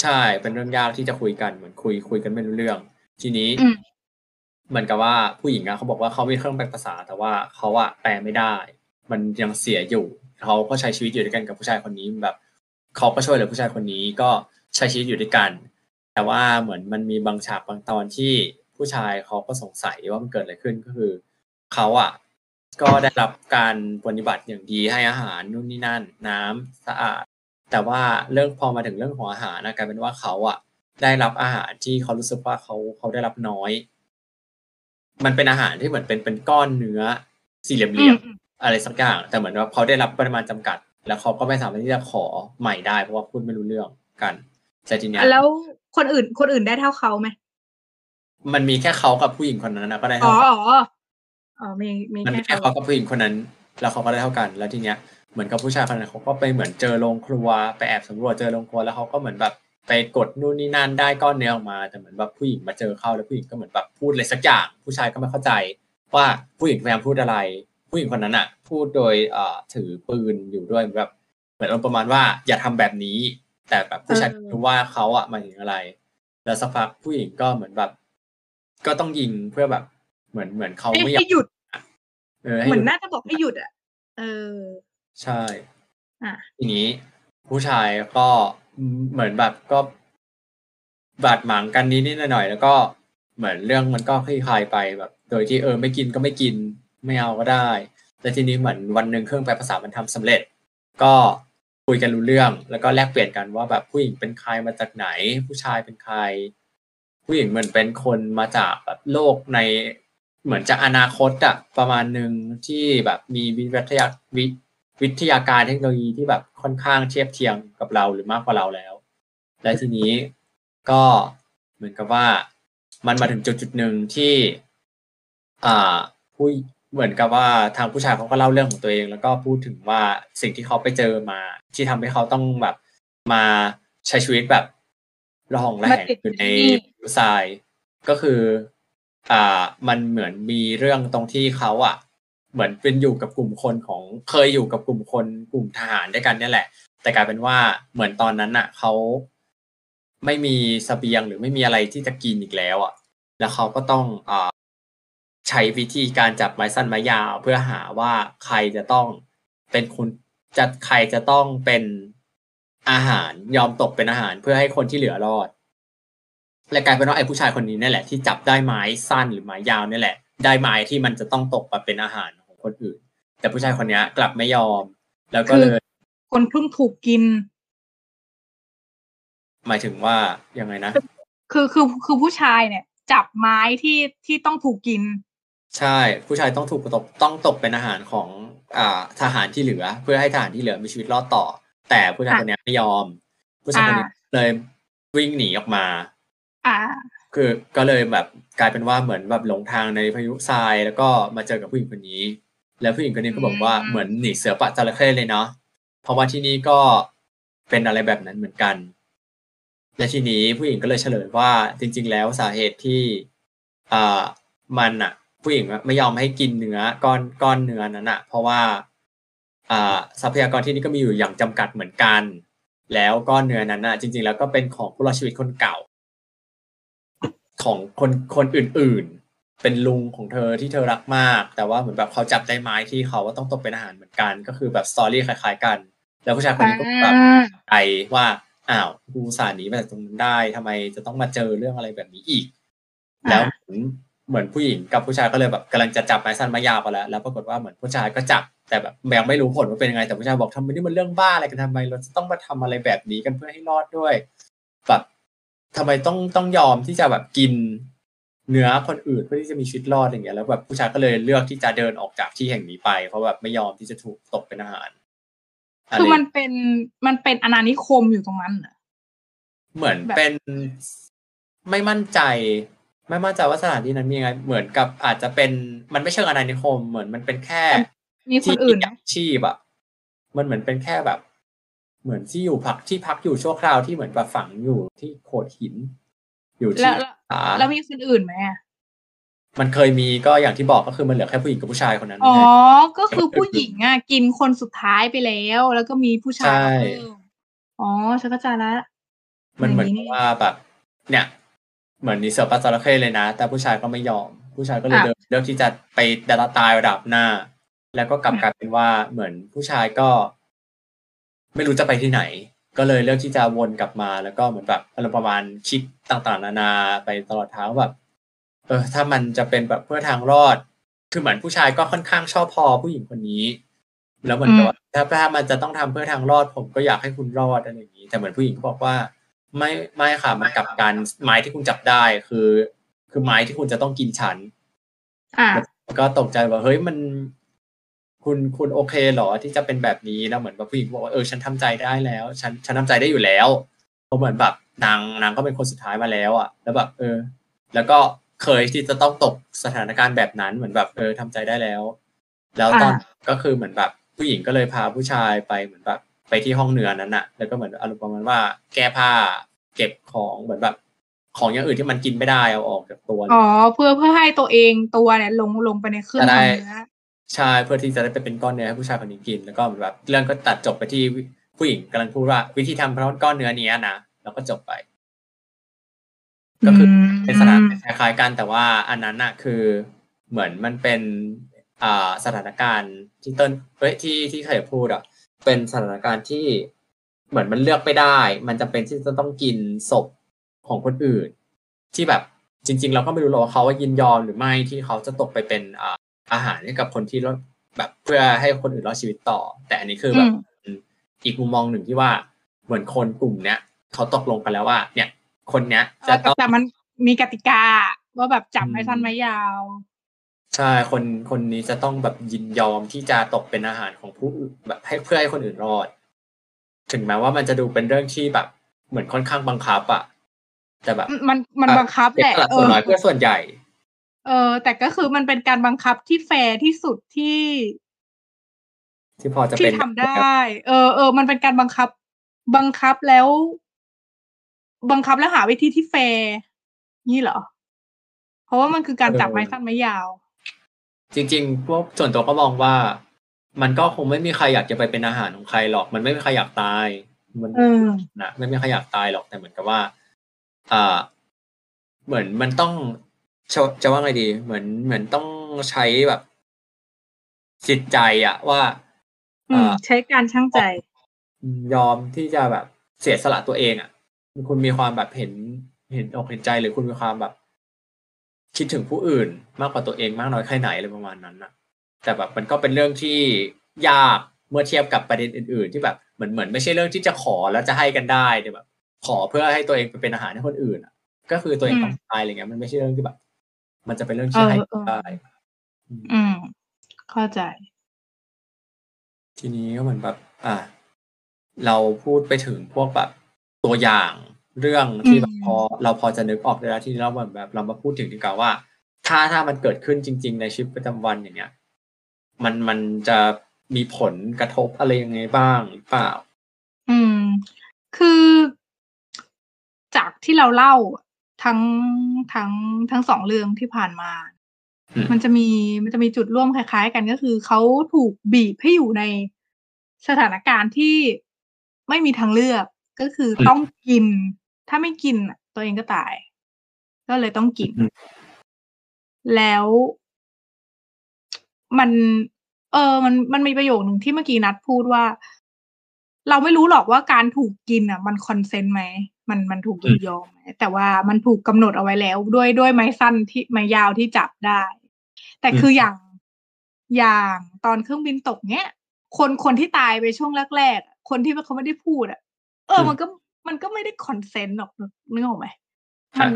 ใช่เป็นเรื่องยากที่จะคุยกันเหมือนคุยคุยกันไม่รู้เรื่อง ทีนี้อืมเหมือนกับว่าผู้หญิงอะเขาบอกว่าเขามีเครื่องแปลภาษา แต่ว่าเขาอะแปลไม่ได้ มันยังเสียอยู่เขาก็ใช้ชีวิตอยู่ด้วยกันกับผู้ชายคนนี้แบบ เขาก็ช่วยเหลือผู้ชายคนนี้ก็ใช้ชีวิตอยู่ด้วยกัน แต่ว่าเหมือนมันมีบางฉากบางตอนที่ผู้ชายเขาก็สงสัยว่ามันเกิดอะไรขึ้นก็คือเขาอะก็ได้รับการปฏิบัติอย่างดีให้อาหารนู่นนี่นั่น น้ำสะอาด แต่ว่าเรื่องพอมาถึงเรื่องของอาหารนะกลายเป็นว่าเขาอะได้รับอาหารที่เขารู้สึกว่าเขาเขาได้รับน้อย มันเป็นอาหารที่เหมือนเป็นเป็นก้อนเนื้อสี่เหลี่ยมอืมๆอะไรสักอย่างแต่เหมือนว่าเขาได้รับปริมาณจำกัด แล้วเขาก็ไม่สามารถที่จะขอใหม่ได้เพราะว่าพูดไม่รู้เรื่องกันแต่ทีเนี้ยแล้วคนอื่นคนอื่นได้เท่าเขาไหมมันมีแค่เขากับผู้หญิงคนนั้นนะก็ได้อ๋อเท่าอ๋ออ๋อมีมีมันมีแค่แค่เขาเขากับผู้หญิงคนนั้น แล้วเขาก็ได้เท่ากัน แล้วทีเนี้ยเหมือนกับผู้ชายคนนั้นเขาก็ไปเหมือนเจอโรงครัวไปแอบสำรวจเจอโรงครัวแล้วเขาก็เหมือนแบบไปกดนู่นนี่นั่นได้ก้อนเนื้อออกมา แต่เหมือนแบบผู้หญิงมาเจอเข้าแล้วผู้หญิงก็เหมือนแบบพูดอะไรสักอย่าง ผู้ชายก็ไม่เข้าใจ ว่าผู้หญิงพยายามพูดอะไร ผู้หญิงคนนั้นอะพูดโดยเอ่อถือปืนอยู่ด้วยเหมือนแบบเหมือนประมาณว่าอย่าทำแบบนี้ แต่แบบผู้ชายรู้ว่าเขาอะหมายถึงอะไร แล้วสักพักผู้หญิงก็เหมือนแบบ ก็ต้องยิงเพื่อแบบ เหมือนเหมือนเขาไม่อยากให้หยุดเออให้เหมือนยุดน่าจะบอกให้หยุดอะเออ ใช่อะทีนี้ ผู้ชายก็เหมือนแบบก็บาดหมางกันนิดๆหน่อยๆแล้วก็เหมือนเรื่องมันก็คลี่คลายไปแบบ โดยที่เออไม่กินก็ไม่กิน ไม่เอาก็ได้ แต่ทีนี้เหมือนวันหนึ่งเครื่องแปลภาษามันทำสำเร็จ ก็คุยกันรู้เรื่อง แล้วก็แลกเปลี่ยนกันว่าแบบผู้หญิงเป็นใครมาจากไหน ผู้ชายเป็นใคร ผู้หญิงเหมือนเป็นคนมาจากแบบโลกในเหมือนจะอนาคตอะประมาณหนึ่งที่แบบมีวิทยาวิวิทยาการเทคโนโลยีที่แบบค่อนข้างเทียบเทียงกับเราหรือมากกว่าเราแล้ว และทีนี้ก็เหมือนกับว่ามันมาถึงจุดจุดหนึ่งที่ อ่าผู้ เหมือนกับว่าทางผู้ชายเขาก็เล่าเรื่องของตัวเอง แล้วก็พูดถึงว่าสิ่งที่เขาไปเจอมา ที่ทำให้เขาต้องแบบมาใช้ชีวิตแบบระหองระแหงมาติดอยู่ในที่นี่ทรายก็คือ อ่า มันเหมือนมีเรื่องตรงที่เขาอะ เหมือนเป็นอยู่กับกลุ่มคนของเคยอยู่กับกลุ่มคนกลุ่มทหารด้วยกันเนี่ยแหละ แต่กลายเป็นว่าเหมือนตอนนั้นอะเขาไม่มีเสบียงหรือไม่มีอะไรที่จะกินอีกแล้วอะ แล้วเขาก็ต้องอ่า ใช้วิธีการจับไม้สั้นไม้ยาว เพื่อหาว่าใครจะต้องเป็นคนจะใครจะต้องเป็นอาหารยอมตกเป็นอาหารเพื่อให้คนที่เหลือรอด และกลายเป็นว่าไอ้ผู้ชายคนนี้นี่แหละที่จับได้ไม้สั้นหรือไม้ยาวนี่แหละ ได้ไม้ที่มันจะต้องตกมาเป็นอาหารของคนอื่น แต่ผู้ชายคนเนี้ยกลับไม่ยอม แล้วก็เลย คนเพิ่งถูกกิน หมายถึงว่ายังไงนะคือคือคือผู้ชายเนี่ย จับไม้ที่ที่ต้องถูกกิน ใช่ ผู้ชายต้องถูกตกต้องตกเป็นอาหารของ อ่า ทหารที่เหลือ เพื่อให้ทหารที่เหลือมีชีวิตรอดต่อ แต่ผู้ชายอะคนเนี้ยไม่ยอม ผู้ชายคนนี้อ่าเลยวิ่งหนีออกมา อ่า คือก็เลยแบบกลายเป็นว่าเหมือนแบบหลงทางในพายุทรายแล้วก็มาเจอกับผู้หญิงคนนี้ แล้วผู้หญิงคนนี้ก็บอกว่าอืมเหมือนหนีเสือปะจระเข้เลยเนาะเพราะว่าที่นี่ก็เป็นอะไรแบบนั้นเหมือนกัน และทีนี้ผู้หญิงก็เลยเฉลยว่าจริง ๆ แล้วสาเหตุที่อ่ามันอะ ผู้หญิงอะไม่ยอมให้กินเนื้อก้อนก้อนเนื้อนั้นอะเพราะว่าทรัพยากรที่นี่ก็มีอยู่อย่างจำกัดเหมือนกัน แล้วก้อนเนื้อนั้นน่ะจริง ๆ แล้วก็เป็นของผู้รอดชีวิตคนเก่า ของคนคนอื่น ๆ เป็นลุงของเธอที่เธอรักมาก แต่ว่าเหมือนแบบเขาจับได้ไม้ที่เขาว่าต้องตกเป็นอาหารเหมือนกัน ก็คือแบบสตอรี่คล้ายๆ กัน แล้วผู้ชายคนนี้ก็แบบอ่าใจว่าอ้าวกูสาห์หนีมาจากตรงนั้นได้ทำไมจะต้องมาเจอเรื่องอะไรแบบนี้อีก แล้ว เหมือนเหมือนผู้หญิงกับผู้ชายก็เลยแบบกำลังจะจับไม้สั้นไม้ยาวกันแล้วแล้วปรากฏว่าเหมือนผู้ชายก็จับแต่แบบยังไม่รู้ผลว่าเป็นยังไงแต่ผู้ชายบอกทำไมนี่มันเรื่องบ้าอะไรกันทำไมเราจะต้องมาทำอะไรแบบนี้กันเพื่อให้รอดด้วยแบบทำไมต้องต้องยอมที่จะแบบกินเนื้อคนอื่นเพื่อที่จะมีชีวิตรอดอย่างเงี้ยแล้วแบบผู้ชายก็เลยเลือกที่จะเดินออกจากที่แห่งนี้ไป เพราะแบบไม่ยอมที่จะถูกตกเป็นอาหาระคือไรมันเป็นมันเป็นอาณานิคมอยู่ตรงนั้นเหรอเหมือนแบบเป็นไม่มั่นใจ ไม่มั่นใจว่าสถานที่นั้นมียังไง เหมือนกับอาจจะเป็นมันไม่เชิงอาณานิคม เหมือนมันเป็นแค่ มีคนอื่นไหมที่ชีพอะมันเหมือนเป็นแค่แบบ เหมือนที่อยู่พักที่พักอยู่ชั่วคราวที่เหมือนแบบฝังอยู่ที่โขดหิน อยู่แล้ที่วแล้วขาแล้วมีคนอื่นไหมอะมันเคยมีก็อย่างที่บอกก็คือมันเหลือแค่ผู้หญิงกับผู้ชายคนนั้นอ๋อไงก็คือผู้หญิงอะกินคนสุดท้ายไปแล้ว แล้วก็มีผู้ชายใช่มาเพิ่มอ๋อฉันเข้าใจแล้วมันเหมือนอย่างนี้กับว่าแบบเนี่ย เหมือนนีเสือปลาจระเข้เลยนะ แต่ผู้ชายก็ไม่ยอม ผู้ชายก็เลยอะเลือกเลือกที่จะไปดาราตายระดับหน้า แล้วก็กลับอืมกลายเป็นว่าเหมือนผู้ชายก็ ไม่รู้จะไปที่ไหน ก็เลยเลือกที่จะวนกลับมาแล้วก็เหมือนแบบอารมณ์ประมาณคิดต่างๆ นานาไปตลอดทางว่าแบบเออถ้ามันจะเป็นแบบเพื่อทางรอด คือเหมือนผู้ชายก็ค่อนข้างชอบพอผู้หญิงคนนี้ แล้วเหมือนกับว่าถ้าถ้ามันจะต้องทำเพื่อทางรอด ผมก็อยากให้คุณรอดอะไรอย่างนี้ แต่เหมือนผู้หญิงก็บอกว่า ไม่ไม่ค่ะมันกลับกันไม้ที่คุณจับได้คือ คือไม้ที่คุณจะต้องกินฉันอ่าก็ตกใจว่าเฮ้ยมัน คุณคุณโอเคเหรอที่จะเป็นแบบนี้แล้วเหมือนแบบผู้หญิงบอกว่าเออฉันทำใจได้แล้ว ฉันฉันทำใจได้อยู่แล้วเพราะเหมือนแบบนางนางก็เป็นคนสุดท้ายมาแล้วอะ แล้วแบบ เออ แล้วก็เคยที่จะต้องตกสถานการณ์แบบนั้นเหมือนแบบ เออทำใจได้แล้ว แล้วตอนอ่าก็คือเหมือนแบบผู้หญิงก็เลยพาผู้ชายไปเหมือนแบบ ไปที่ห้องเนื้อนั้นอะแล้วก็เหมือนอารมณ์ประมาณว่าแก้ผ้าเก็บของเหมือนแบบของอย่างอื่นที่มันกินไม่ได้เอาออกจากตัวอ๋อเพื่อเพื่อให้ตัวเองตัวเนี่ยลงลงไปในเครื่องจะได้ทำเนื้อใช่เพื่อที่จะได้ไปเป็นก้อนเนื้อให้ผู้ชายคนนี้กินแล้วก็เหมือนแบบเรื่องก็ตัดจบไปที่ผู้หญิงกำลังพูดว่า วิธีทำก้อนเนื้อเนี้ยนะแล้วก็จบไป ก็คืออเป็นสถานคล้ายๆกันแต่ว่าอันนั้นน่ะ คือเหมือนมันเป็นอ่าสถานการณ์ที่เต้นเฮ้ยที่ที่เคยพูดอะ เป็นสถานการณ์ที่เหมือนมันเลือกไม่ได้ มันจะเป็นที่จะต้องกินศพของคนอื่น ที่แบบจริง ๆ เราก็ไม่รู้หรอกว่าเขาว่ายินยอมหรือไม่ที่เขาจะตกไปเป็นอาหารให้กับคนที่แบบเพื่อให้คนอื่นรอดชีวิตต่อ แต่อันนี้คือแบบอีกมุมมองหนึ่งที่ว่าเหมือนคนกลุ่มเนี้ยเขาตกลงกันแล้วว่า เนี่ย คนเนี้ยจะแต่ต้องแต่มันมีกติกาว่าแบบจับไม่สั้นไม่ยาว ใช่ คน คนนี้จะต้องแบบยินยอมที่จะตกเป็นอาหารของผู้อื่นแบบให้เพื่อให้คนอื่นรอด ถึงแม้ว่ามันจะดูเป็นเรื่องที่แบบเหมือนค่อนข้างบังคับอะแต่แบบมันมันบังคับเสีแหยละสละเอส่วนอน้อยเพื่อส่วนใหญ่ เออ แต่ก็คือมันเป็นการบังคับที่แฟร์ที่สุดที่ ที่พอจะที่เป็นทำได้ เออเออมันเป็นการบังคับ บังคับแล้ว บังคับแล้วหาวิธีที่แฟร์นี่เหรอ เพราะว่ามันคือการจับไม้สั้นไม้ยาว จริงๆพวกส่วนตัวก็มองว่า มันก็คงไม่มีใครอยากจะไปเป็นอาหารของใครหรอก มันไม่มีใครอยากตาย มันเออนะไม่มีใครอยากตายหรอกแต่เหมือนกับว่า อ่า เหมือนมันต้องจะจะว่าไงดี เหมือนเหมือนต้องใช้แบบจิตใจอะว่าอืมอ่าใช้การช่างใจ ยอมที่จะแบบเสียสละตัวเองอะคุณมีความแบบเห็นเห็นอกเห็นใจหรือคุณมีความแบบ คิดถึงผู้อื่นมากกว่าตัวเองมากน้อยแค่ไหนอะไรประมาณนั้นนะแต่แบบมันก็เป็นเรื่องที่ยากเมื่อเทียบกับประเด็นอื่น ๆ ที่แบบเหมือนเหมือนไม่ใช่เรื่องที่จะขอแล้วจะให้กันได้แต่แบบ ขอเพื่อให้ตัวเองไปเป็นอาหารให้คนอื่นอะก็คือตัวเองอืมต้องตายอะไรเงี้ยมันไม่ใช่เรื่องที่แบบ มันจะเป็นเรื่องที่ให้เออเออได้อืม เข้าใจ ทีนี้ก็เหมือนแบบ อ่าเราพูดไปถึงพวกแบบตัวอย่าง เรื่องที่แบบอืมพอเราพอจะนึกออกได้แล้วที่นี้เราเหมือนแบบเรามาพูดถึงดีกว่าว่า ถ้าถ้ามันเกิดขึ้นจริง ๆ ในชีวิตประจำวันอย่างเงี้ย มันมันจะมีผลกระทบอะไรยังไงบ้างหรือเปล่า อืม คือ จากที่เราเล่าทั้งทั้งทั้งสองเรื่องที่ผ่านมาอืมมันจะมีมันจะมีจุดร่วมคล้าย ๆ กันก็คือเขาถูกบีบให้อยู่ในสถานการณ์ที่ไม่มีทางเลือกก็คือต้องกิน ถ้าไม่กินน่ะตัวเองก็ตาย ก็เลยต้องกินอืมแล้วมัน เออ มันมันมีประโยคหนึ่งที่เมื่อกี้นัดพูดว่า เราไม่รู้หรอกว่าการถูกกินอะ มัน consent ไหมมันมันถูกยินยอมไหมแต่ว่ามันถูกกำหนดเอาไว้แล้ว ด้วยด้วยไม้สั้นที่ไม้ยาวที่จับได้ แต่คืออย่างอย่างตอนเครื่องบินตกเนี้ยคนคนที่ตายไปช่วงแรกๆอะคนที่เขาไม่ได้พูดอะ เอออืมมันก็ มันก็ไม่ได้ consent หรอกนึกออกไหมครัมับน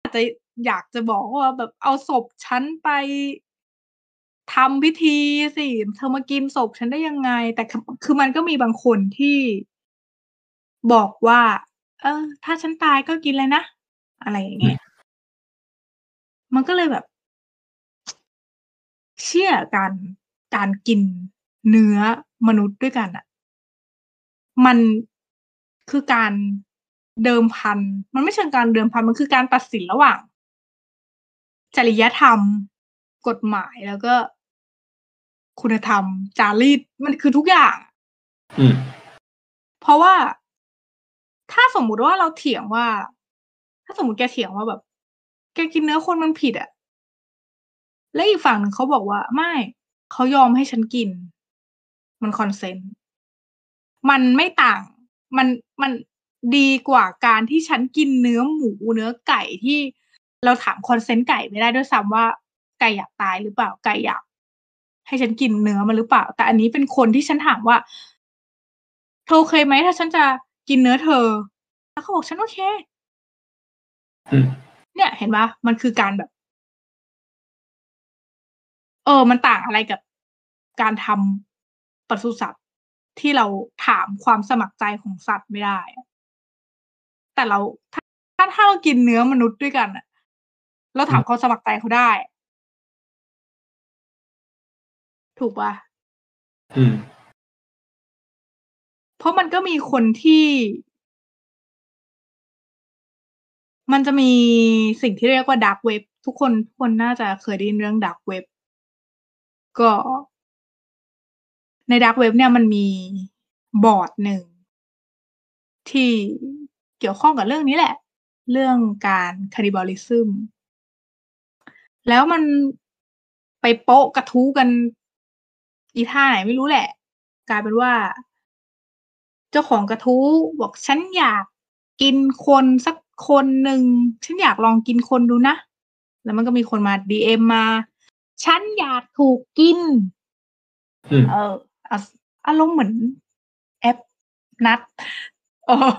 อาจจะอยากจะบอกว่าแบบเอาศพฉันไปทำพิธีสิเธอมากินศพฉันได้ยังไง แต่คือคือมันก็มีบางคนที่บอกว่า เออ ถ้าฉันตายก็กินเลยนะ อะไรอย่างเงี้ยมันก็เลยแบบ เชื่อการการกินเนื้อมนุษย์ด้วยกันอะมัน คือการเดิมพัน มันไม่เชิงการเดิมพัน มันคือการตัดสินระหว่าง จริยธรรม กฎหมายแล้วก็ คุณธรรม จารีตมันคือทุกอย่างอืมเพราะว่าถ้าสมมุติว่าเราเถียงว่า ถ้าสมมติแกเถียงว่าแบบ แกกินเนื้อคนมันผิดอะและอีกฝั่งหนึ่งเขาบอกว่า ไม่เขายอมให้ฉันกิน มัน consentมันไม่ต่าง มันมันดีกว่าการที่ฉันกินเนื้อหมูเนื้อไก่ที่เราถาม consent ไก่ไม่ได้ด้วยซ้ำว่าไก่อยากตายหรือเปล่าไก่อยาก ให้ฉันกินเนื้อมันหรือเปล่า แต่อันนี้เป็นคนที่ฉันถามว่าเธอโอเคไหมถ้าฉันจะกินเนื้อเธอ แล้วเขาบอกฉันโอเคเนี่ย เห็นปะมันคือการแบบ เออ มันต่างอะไรกับการทำปศุสัตว์ ที่เราถามความสมัครใจของสัตว์ไม่ได้อะแต่เราถ้าถ้าถ้าเรากินเนื้อมนุษย์ด้วยกันอะเราถามความสมัครใจเขาได้ ถูกปะอืม เพราะมันก็มีคนที่ มันจะมีสิ่งที่เรียกว่า dark web ทุกคนทุกคนน่าจะเคยได้ยินเรื่อง dark web ก็ ใน dark web เนี่ยมันมีบอร์ดหนึ่ง ที่เกี่ยวข้องกับเรื่องนี้แหละ เรื่องการ cannibalism แล้วมันไปโพสต์กระทู้กัน อีท่าไหนไม่รู้แหละ กลายเป็นว่า เจ้าของกระทู้บอกฉันอยากกินคนสักคนหนึ่ง ฉันอยากลองกินคนดูนะ แล้วมันก็มีคนมาดีเอ็มมา ฉันอยากถูกกินอืมเออ อะอารมณ์เหมือนแอปนัด เออ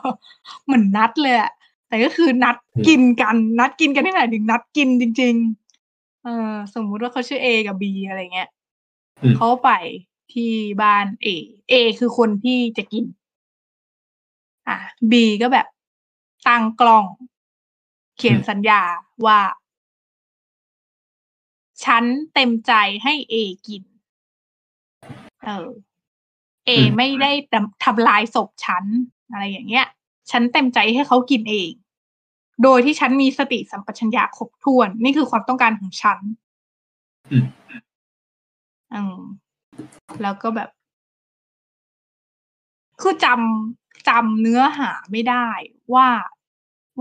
เหมือนนัดเลยอะแต่ก็คือนัดกินกัน นัดกินกันที่ไหนถึงนัดกินจริง ๆ เออสมมุติว่าเขาชื่อเอกับบีอะไรเงี้ยอืมเขาไปที่บ้านเอเอคือคนที่จะกิน อะบีก็แบบตั้งกล้อง เขียนสัญญาว่า ฉันเต็มใจให้เอกิน เออ เออืมไม่ได้ทำทำลายศพฉันอะไรอย่างเงี้ย ฉันเต็มใจให้เขากินเอง โดยที่ฉันมีสติสัมปชัญญะครบถ้วน นี่คือความต้องการของฉันอืมอืมแล้วก็แบบ คือจำจำเนื้อหาไม่ได้ว่า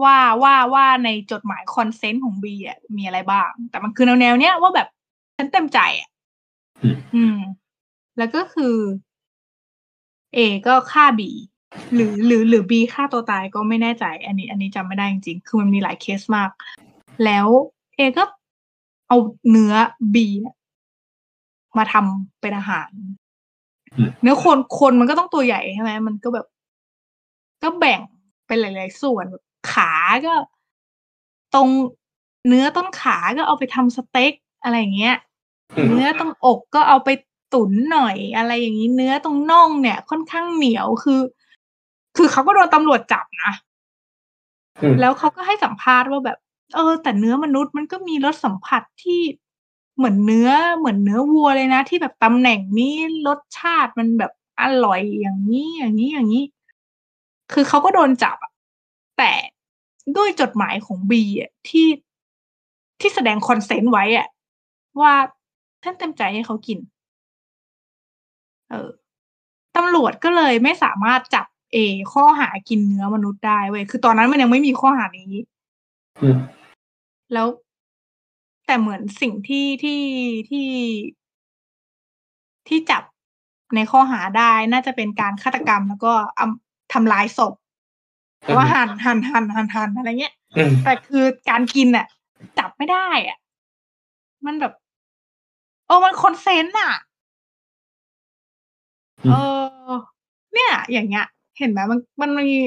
ว่าว่าว่าในจดหมายคอนเซนต์ของบีอะมีอะไรบ้าง แต่มันคือแนวแนวๆเนี้ยว่าแบบ ฉันเต็มใจอะอืมอืม แล้วก็คือเอก็ฆ่าบีหรือหรือหรือบีฆ่าตัวตายก็ไม่แน่ใจ อันนี้ อันนี้จำไม่ได้จริงๆ คือมันมีหลายเคสมาก แล้วเอก็เอาเนื้อบีเนี่ยมาทำเป็นอาหารอืมเนื้อคนคนมันก็ต้องตัวใหญ่ใช่ไหมมันก็แบบ ก็แบ่งเป็นหลาย ๆ ส่วนแบบขาก็ ตรงเนื้อต้นขาก็เอาไปทำสเต็กอะไรอย่างเงี้ยอืมเนื้อตรงอกก็เอาไป ตุ๋นหน่อยอะไรอย่างนี้เนื้อตรงน่องเนี่ย ค่อนข้างเหนียวคือ คือเขาก็โดนตำรวจจับนะอืมแล้วเขาก็ให้สัมภาษณ์ว่าแบบ เออ แต่เนื้อมนุษย์มันก็มีรสสัมผัสที่เหมือนเนื้อเหมือนเนื้อวัวเลยนะ ที่แบบตำแหน่งนี้รสชาติมันแบบอร่อยอย่างนี้อย่างนี้อย่างนี้ คือเขาก็โดนจับอะแต่ด้วยจดหมายของบีอะที่ที่แสดงคอนเซนต์ไว้อะว่าท่านเต็มใจให้เขากิน เออตำรวจก็เลยไม่สามารถจับเอ ข้อหากินเนื้อมนุษย์ได้เว้ยคือตอนนั้นมันยังไม่มีข้อหานี้อืมแล้วแต่เหมือนสิ่งที่ที่ที่ที่จับในข้อหาได้น่าจะเป็นการฆาตกรรมแล้วก็อำทำลายศพแต่ว่าหั่นหั่นหั่นหั่นหั่นอะไรเงี้ยอืมแต่คือการกินอะ จับไม่ได้อะ มันแบบเออมันคอนเซนต์อะอืม เออ เนี่ย อย่างเงี้ย เห็นไหมมันมันมี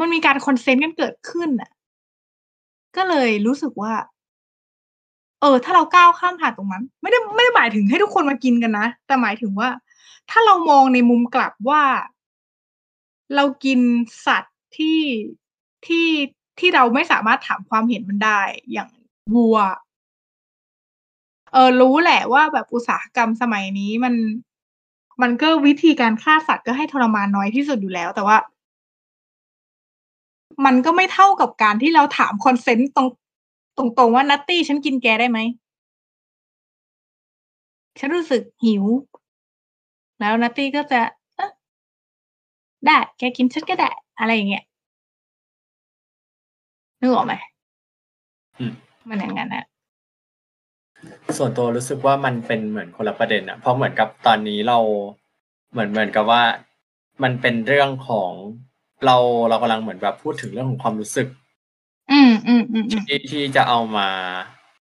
มันมีการคอนเซนต์กันเกิดขึ้นอะ ก็เลยรู้สึกว่า เออ ถ้าเราก้าวข้ามผ่านตรงนั้น ไม่ได้ไม่ได้หมายถึงให้ทุกคนมากินกันนะ แต่หมายถึงว่า ถ้าเรามองในมุมกลับว่า เรากินสัตว์ที่ที่ที่เราไม่สามารถถามความเห็นมันได้ อย่างวัว เออรู้แหละว่าแบบอุตสาหกรรมสมัยนี้มัน มันก็วิธีการฆ่าสัตว์ก็ให้ทรมานน้อยที่สุดอยู่แล้ว แต่ว่า มันก็ไม่เท่ากับการที่เราถาม consent ตรงตรงๆว่านัตตี้ฉันกินแกได้ไหม ฉันรู้สึกหิว แล้วนัตตี้ก็จะเอะได้ แกกินฉันก็ได้ อะไรอย่างเงี้ยนึกออกไหมอืมมันอย่างนั้นอะ ส่วนตัวรู้สึกว่ามันเป็นเหมือนคนละประเด็นอะเพราะเหมือนกับตอนนี้เราเหมือนเหมือนกับว่ามันเป็นเรื่องของเราเรากำลังเหมือนแบบพูดถึงเรื่องของความรู้สึกอืมอืมอืมอืมที่ที่จะเอามา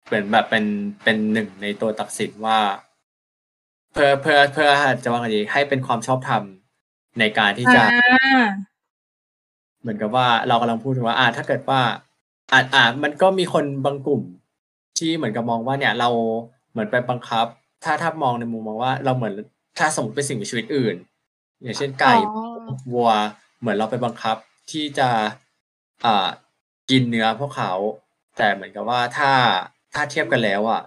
เหมือนแบบเป็นเป็นหนึ่งในตัวตัดสินว่า เพื่อเพื่อเพื่อจะว่าไงดีให้เป็นความชอบธรรมในการที่จะอ่าเหมือนกับว่าเรากำลังพูดถึงว่า อ่า ถ้าเกิดว่าอ่าอ่ามันก็มีคนบางกลุ่ม ที่เหมือนกับมองว่าเนี่ยเราเหมือนไปบังคับ ถ้าถ้ามองในมุมมองว่าเราเหมือนถ้าสมมติเป็นสิ่งมีชีวิตอื่น อย่างเช่นไก่อ๋อวัว เหมือนเราไปบังคับที่จะอ่ากินเนื้อพวกเขา แต่เหมือนกับว่าถ้าถ้าเทียบกันแล้วอะ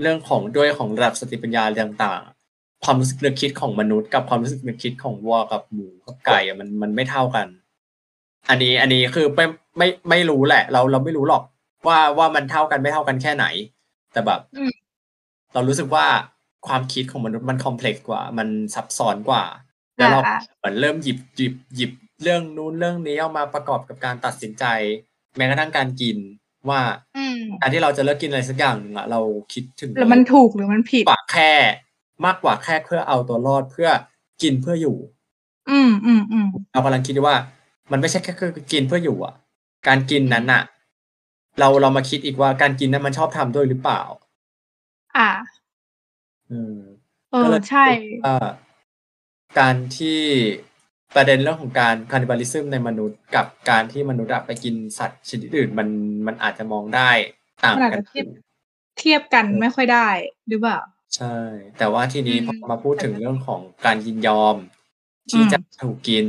เรื่องของด้วยของระดับสติปัญญาต่างๆ ความรู้สึกนึกคิดของมนุษย์ กับความรู้สึกนึกคิดของวัวกับหมูกับไก่อะมันมันไม่เท่ากัน อันนี้อันนี้คือไม่ไม่ไม่รู้แหละ เราเราไม่รู้หรอก ว่าว่ามันเท่ากันไม่เท่ากันแค่ไหน แต่แบบอืมเรารู้สึกว่าความคิดของมนุษย์มันคอมเพล็กซ์กว่า มันซับซ้อนกว่า แล้วเราอ่าเหมือนเริ่มหยิบหยิบหยิบเรื่องนู้นเรื่องนี้เอามาประกอบกับการตัดสินใจ แม้กระทั่งการกินว่าอืมการที่เราจะเลิกกินอะไรสักอย่างหนึ่งอะเราคิดถึงหรือมันถูกหรือมันผิดกว่าแค่ มากกว่าแค่เพื่อเอาตัวรอดเพื่อกินเพื่ออยู่ อืมอืมอืมเรากำลังคิดว่า มันไม่ใช่แค่คือกินเพื่ออยู่อะ การกินนั้นอะ เราเรามาคิดอีกว่าการกินนั้นมันชอบทำด้วยหรือเปล่า อ่า อืมเอก็อเลยใช่ว่าการที่ประเด็นเรื่องของการคานิบาลิซึมในมนุษย์กับการที่มนุษย์อะไปกินสัตว์ชนิดอื่นมันมันอาจจะมองได้ต่างมันอาจกันจะเทียบเทียบกันไม่ค่อยได้หรือเปล่า ใช่ แต่ว่าทีนี้อืมพอมาพูดถึงเรื่องของการยินยอม ที่อืมจะถูกกิน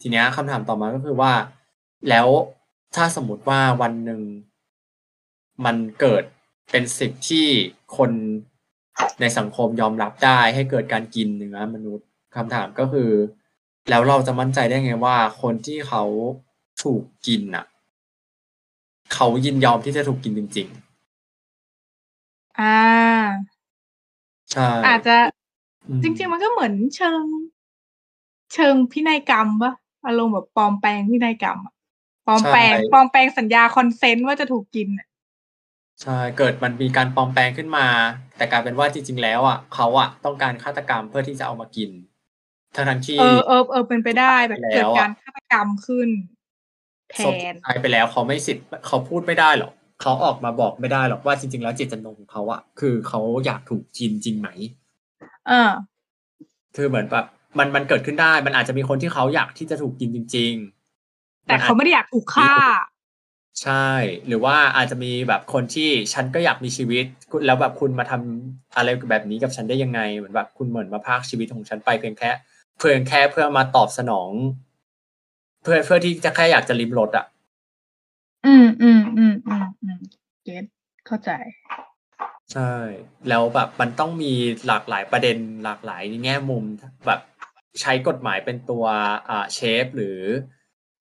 ทีเนี้ยคำถามต่อมาก็คือว่า แล้วถ้าสมมติว่าวันหนึ่ง มันเกิดเป็นสิ่งที่คนในสังคมยอมรับได้ให้เกิดการกินเนื้อมนุษย์คำถามก็คือ แล้วเราจะมั่นใจได้ไงว่า คนที่เขาถูกกินน่ะ เขายินยอมที่จะถูกกินจริงอ่าๆใช่อาจจะอืมจริง ๆ มันก็เหมือนเชิง เชิงพินัยกรรมปะอารมณ์แบบปลอมแปลงพินัยกรรมอะปลอมแปลงใช่ปลอมแปลงสัญญาคอนเซนต์ว่าจะถูกกินอะ ใช่ เกิดมันมีการปลอมแปลงขึ้นมา แต่กลายเป็นว่าจริง ๆ แล้วอะเขาอะต้องการฆาตกรรมเพื่อที่จะเอามากินทั้งทั้งๆที่เออเออเออเป็นไปได้แบบไปแล้วเกิดอะการฆาตกรรมขึ้นแทศพนตายไปแล้วเขาไม่สิทธิ์เขาพูดไม่ได้หรอกเขาออกมาบอกไม่ได้หรอกว่าจริง ๆ แล้วเจตจำนงของเขาอะคือเขาอยากถูกกินจริงไหมเออคือเหมือนแบบมันมันเกิดขึ้นได้ มันอาจจะมีคนที่เขาอยากที่จะถูกกินจริง ๆ แต่นอจเขาไม่ได้อยากถูกฆ่า ใช่ หรือว่าอาจจะมีแบบคนที่ฉันก็อยากมีชีวิตคุณแล้วแบบคุณมาทำอะไรแบบนี้กับฉันได้ยังไง เหมือนแบบคุณเหมือนมาพรากชีวิตของฉันไปเพียงแค่เพียงแค่เพื่อมาตอบสนอง เพื่อเพื่อที่จะแค่อยากจะลิมรสอะอืมอืมอืมอืมอืมเก็ตเข้าใจ ใช่ แล้วแบบมันต้องมีหลากหลายประเด็นหลากหลายแง่มุมแบบใช้กฎหมายเป็นตัวอ่าเชฟหรือ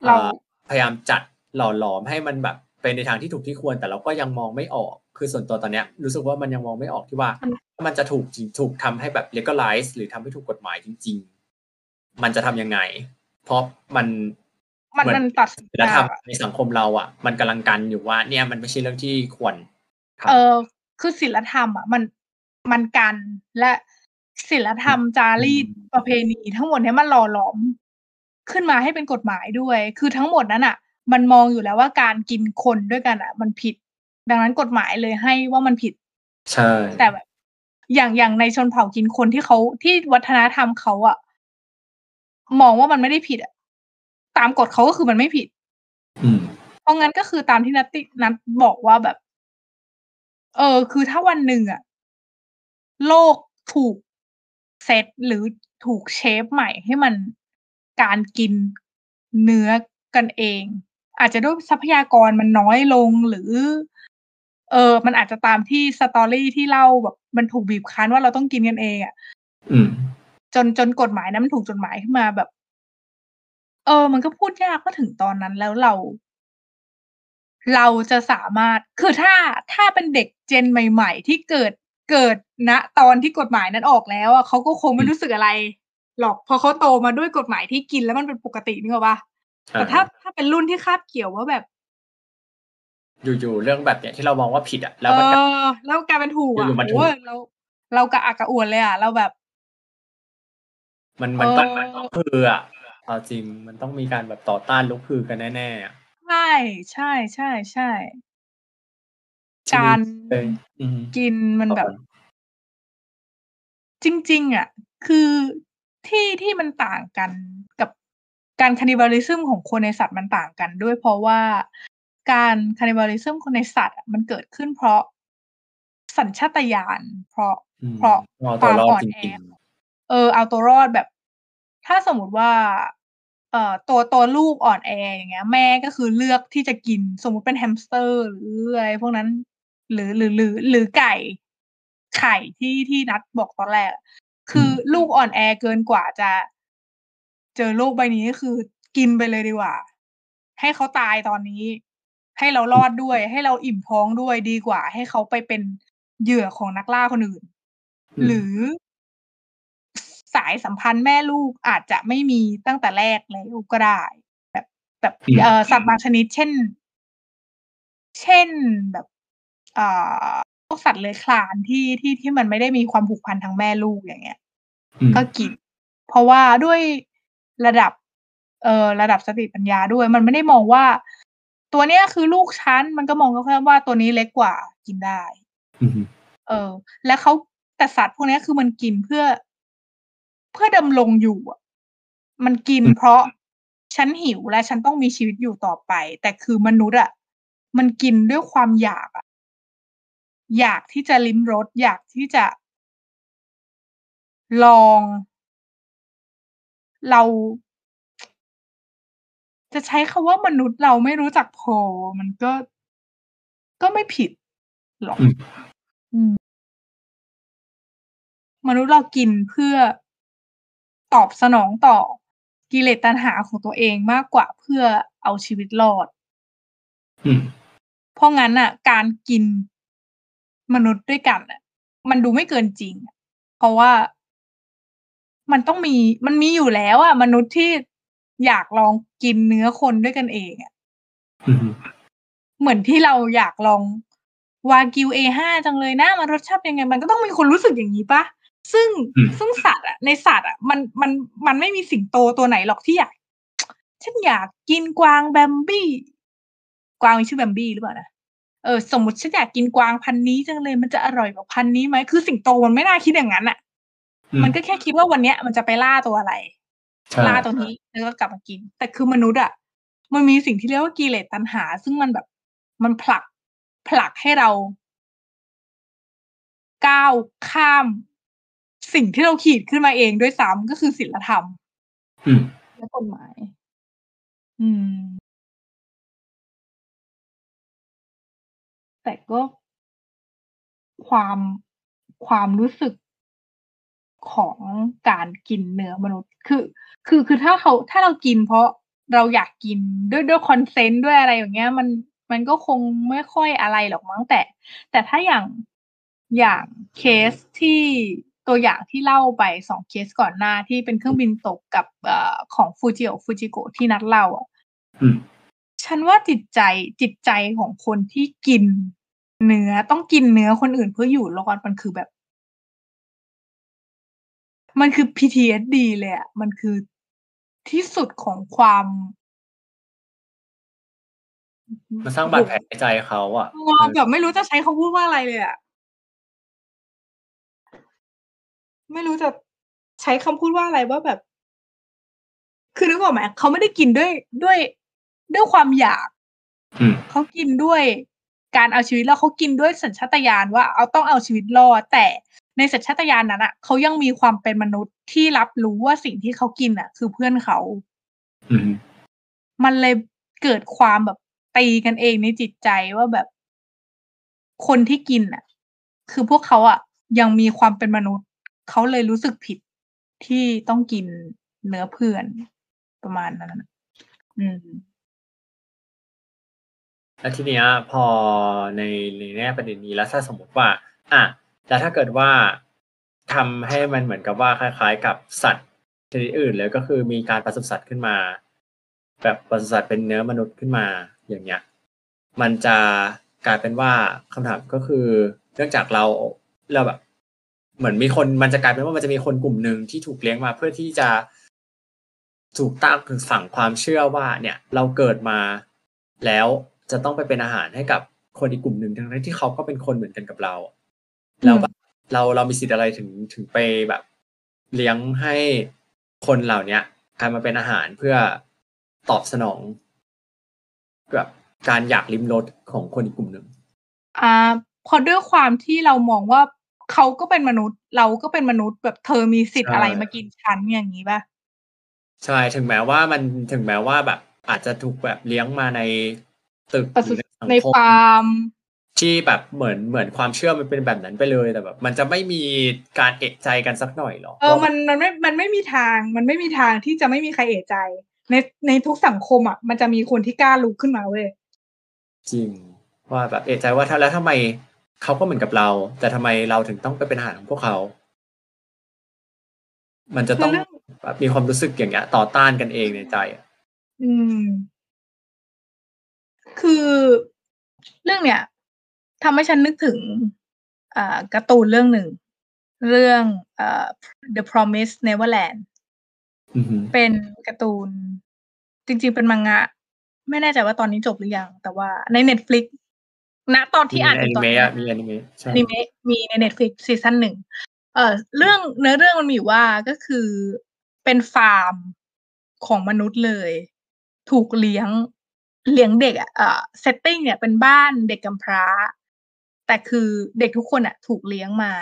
เรา อ่าพยายามจัด หล่อหลอมให้มันแบบเป็นในทางที่ถูกที่ควร แต่เราก็ยังมองไม่ออก คือส่วนตัวตอนเนี้ยรู้สึกว่ามันยังมองไม่ออกที่ว่า มันจะถูกจริงถูกทำให้แบบ legalize หรือทำให้ถูกกฎหมายจริง ๆ มันจะทำยังไง เพราะมันมันเหมือนมันตัดสินศีลธรรมยากอะในสังคมเราอะ มันกำลังกันอยู่ว่า เนี่ยมันไม่ใช่เรื่องที่ควรทำเออคือศีลธรรมอะมันมันกันและศีลธรรมจารีตอืมประเพณี ทั้งหมดเนี้ยมันหล่อหลอมขึ้นมาให้เป็นกฎหมายด้วย คือทั้งหมดนั้นอะ มันมองอยู่แล้วว่าการกินคนด้วยกันอะ มันผิด ดังนั้นกฎหมายเลยให้ว่ามันผิด ใช่ แต่แบบ อย่างอย่างในชนเผ่ากินคนที่เขาที่วัฒนธรรมเขาอะมองว่ามันไม่ได้ผิดอะตามกฎเขาก็คือมันไม่ผิด อืมเพราะงั้นก็คือตามที่นัตตินัทบอกว่าแบบ เออ คือถ้าวันหนึ่งอะโลกถูกเซตหรือถูกเชฟใหม่ให้มันการกินเนื้อกันเอง อาจจะด้วยทรัพยากรมันน้อยลงหรือ เออ มันอาจจะตามที่สตอรี่ที่เล่าแบบ มันถูกบีบคั้นว่าเราต้องกินกันเองอะอืมจนจนกฎหมายนั้นมันถูกจดหมายขึ้นมาแบบ เออ มันก็พูดยากว่าถึงตอนนั้นแล้วเรา เราจะสามารถคือถ้าถ้าเป็นเด็กเจนใหม่ ๆ ที่เกิดเกิดณตอนที่กฎหมายนั้นออกแล้วอะเขาก็คงไม่รู้สึกอะไรหรอกเพอเขาโตมาด้วยกฎหมายที่กินแล้วมันเป็นปกตินึกออกปะ แต่ถ้าถ้าเป็นรุ่นที่คาบเกี่ยวว่าแบบ อยู่ๆเรื่องแบบเนี้ยที่เรามองว่าผิดอะเอแล้วมันก็อแล้วกลายเป็นถูกออะยู่ๆมันถูกโอ้ยเรา เรากระอักกระอ่วนเลยอะ เราแบบ มันมันต้องเออมันต้องคืออะเอาจริงมันต้องมีการแบบต่อต้านลุกคือกันแน่ๆอะใช่ใช่ใช่ใช่ทีนี้การเอ้ยอืมกินมันแบบต่อก่อนจริง ๆ อะ คือที่ที่มันต่างกันกับ การค a นิบาลิซึมของคนในสัตว์มันต่างกัน ด้วยเพราะว่าการค a นิบาลิซึมคนในสัตว์อะมันเกิดขึ้นเพราะสัญชาตญาณเพราะอืมเพราะเอาตัวรอดความอ่อนแอจริงเออเอาตัวรอดแบบ ถ้าสมมติว่า เอ่อตัวตัวลูกอ่อนแออย่างเงี้ย แม่ก็คือเลือกที่จะกินสมมุติเป็นแฮมสเตอร์หรืออะไรพวกนั้น หรือหรือหรือหรือไก่ไข่ที่ที่นัดบอกตอนแรกอะคืออลูกอ่อนแอเกินกว่าจะ เจอโลกใบนี้ก็คือ กินไปเลยดีกว่า ให้เขาตายตอนนี้ ให้เรารอดด้วย ให้เราอิ่มท้องด้วยดีกว่า ให้เขาไปเป็นเหยื่อของนักล่าคนอื่นอืมหรือสายสัมพันธ์แม่ลูกอาจจะไม่มีตั้งแต่แรกแล้วก็ได้ แบบแบบอืมเอ่อสัตว์บางชนิด เช่น เช่นแบบอ่าพวกสัตว์เลื้อยคลานที่ที่ที่มันไม่ได้มีความผูกพันทางแม่ลูกอย่างเงี้ยอืมก็กิน เพราะว่าด้วย ระดับ เอ่อระดับสติปัญญาด้วย มันไม่ได้มองว่า ตัวเนี้ยคือลูกฉันมันก็มองแค่ว่าตัวนี้เล็กกว่ากินได้อืมเออ แล้วเขาแต่สัตว์พวกเนี้ยคือมันกินเพื่อ เพื่อดำรงอยู่อะมันกินอืมเพราะฉันหิวและฉันต้องมีชีวิตอยู่ต่อไป แต่คือมนุษย์อะมันกินด้วยความอยากอะอยากที่จะลิ้มรสอยากที่จะลอง เรา จะใช้คำว่ามนุษย์เราไม่รู้จักพอ มันก็ ก็ไม่ผิดหรอกอืมอืมมนุษย์เรากินเพื่อตอบสนองต่อกิเลสตัณหาของตัวเองมากกว่าเพื่อเอาชีวิตรอดอืมเพราะงั้นน่ะ การกินมนุษย์ด้วยกันน่ะ มันดูไม่เกินจริงอะเพราะว่า มันต้องมีมันมีอยู่แล้วอะมนุษย์ที่อยากลองกินเนื้อคนด้วยกันเองอะอืมเหมือนที่เราอยากลองวากิว A5 จังเลยนะมันรสชาติยังไง มันก็ต้องมีคนรู้สึกอย่างนี้ปะซึ่งอืมซึ่งสัตว์อะในสัตว์อะมันมันมันไม่มีสิงโตตัวไหนหรอกที่อยากฉันอยากกินกวางแบมบี้ กวางมีชื่อแบมบี้หรือเปล่านะเออสมมติฉันอยากกินกวางพันธุ์นี้จังเลยมันจะอร่อยกว่าพันธุ์นี้ไหมคือสิงโตมันไม่น่าคิดอย่างนั้นอะอื มันก็แค่คิดว่าวันเนี้ยมันจะไปล่าตัวอะไรใช่ล่าตัวนี้แล้วก็กลับมากิน แต่คือมนุษย์อะมันมีสิ่งที่เรียกว่ากิเลสตัณหา ซึ่งมันแบบมันผลักผลักให้เราก้าวข้ามสิ่งที่เราขีดขึ้นมาเองด้วยซ้ำก็คือศีลธรรมอืมและกฎหมาย อืม แต่ก็ความความรู้สึก ของการกินเนื้อมนุษย์ คือ คือคือถ้าเขาถ้าเรากินเพราะเราอยากกินด้วยด้วย consent ด้วยอะไรอย่างเงี้ย มันมันก็คงไม่ค่อยอะไรหรอกมั้งแต่ แต่ถ้าอย่างอย่างเคสที่ตัวอย่างที่เล่าไปสองเคสก่อนหน้าที่เป็นเครื่องบินตกกับเอ่อของฟูจิโอฟูจิโกที่นัดเล่าอะอืมฉันว่าจิตใจจิตใจของคนที่กินเนื้อต้องกินเนื้อคนอื่นเพื่ออยู่รอดมันคือแบบ มันคือ PTSD เลยอะมันคือที่สุดของความ มันสร้างบาดแผลในใจเขาอะเออแบบไม่รู้จะใช้คำพูดว่าอะไรเลยอะไม่รู้จะใช้คำพูดว่าอะไรว่าแบบ คือนึกออกไหมเขาไม่ได้กินด้วยด้วยด้วยความอยากอืมเขากินด้วยการเอาชีวิตแล้วเขากินด้วยสัญชาตญาณว่าเอาต้องเอาชีวิตรอดแต่ ในสัญชาตญาณนั้นอะเขายังมีความเป็นมนุษย์ที่รับรู้ว่าสิ่งที่เขากินอะคือเพื่อนเขาอืมมันเลยเกิดความแบบตีกันเองในจิตใจว่าแบบ คนที่กินอะคือพวกเขาอะยังมีความเป็นมนุษย์ เขาเลยรู้สึกผิดที่ต้องกินเนื้อเพื่อนประมาณนั้นน่ะอืมแล้วทีเนี้ยพอในในแง่ประเด็นนี้แล้วถ้าสมมติว่า อะ แล้วถ้าเกิดว่าทำให้มันเหมือนกับว่าคล้าย ๆ กับสัตว์ชนิดอื่นเลยก็คือมีการปศุสัตว์ขึ้นมา แบบปศุสัตว์เป็นเนื้อมนุษย์ขึ้นมาอย่างเงี้ย มันจะกลายเป็นว่าคำถามก็คือเนื่องจากเราเราแบบ เหมือนมีคนมันจะกลายเป็นว่ามันจะมีคนกลุ่มหนึ่งที่ถูกเลี้ยงมาเพื่อที่จะถูกตั้งถึงฝังความเชื่อว่า เนี่ย เราเกิดมาแล้วจะต้องไปเป็นอาหารให้กับคนอีกกลุ่มหนึ่งทั้งที่เขาก็เป็นคนเหมือนกันกับเรา แล้วแบบเราเรามีสิทธิ์อะไรถึงถึงไปแบบ เลี้ยงให้คนเหล่าเนี้ยกลายมาเป็นอาหารเพื่อตอบสนองแบบการอยากลิ้มรสของคนอีกกลุ่มหนึ่งอ่าพอด้วยความที่เรามองว่าเขาก็เป็นมนุษย์ เราก็เป็นมนุษย์แบบเธอมีสิทธิ์อะไรมากินฉันอย่างนี้ป่ะใช่ถึงแม้ว่ามันถึงแม้ว่าแบบ อาจจะถูกแบบเลี้ยงมาในตึกประสุหรือสังในคมฟาร์ม ที่แบบเหมือนเหมือนความเชื่อมันเป็นแบบนั้นไปเลยแต่แบบ มันจะไม่มีการเอกใจกันสักหน่อยหรอเออมันมันไม่มันไม่มีทางมันไม่มีทางที่จะไม่มีใครเอะใจ ในในทุกสังคมอะมันจะมีคนที่กล้าลุกขึ้นมาเว้ยจริงว่าแบบเอะใจว่าถ้าแล้วทำไมเขาก็เหมือนกับเรา แต่ทำไมเราถึงต้องไปเป็นอาหารของพวกเขา มันจะต้องคือเรื่องแบบมีความรู้สึกอย่างเงี้ย ต่อต้านกันเองในใจอะอืม คือเรื่องเนี้ย ทำให้ฉันนึกถึงอ่าการ์ตูนเรื่องหนึ่ง เรื่องอ่า The Promise Neverland อือหือเป็นการ์ตูน จริง ๆ เป็นมังงะ ไม่แน่ใจว่าตอนนี้จบหรือยัง แต่ว่าใน Netflix ณตอนที่อ่านมีแอแอยู่นิตอนเมะนี้อะมีแอนิเมะใช่อนิเมะมีใน Netflix season หนึ่งเอ่อเรื่องเนื้อเรื่องมันมีอยู่ว่าก็คือเป็นฟาร์มของมนุษย์เลย ถูกเลี้ยงเลี้ยงเด็กอะเอ่อ setting เนี่ยเป็นบ้านเด็กกำพร้า แต่คือเด็กทุกคนอะถูกเลี้ยงมา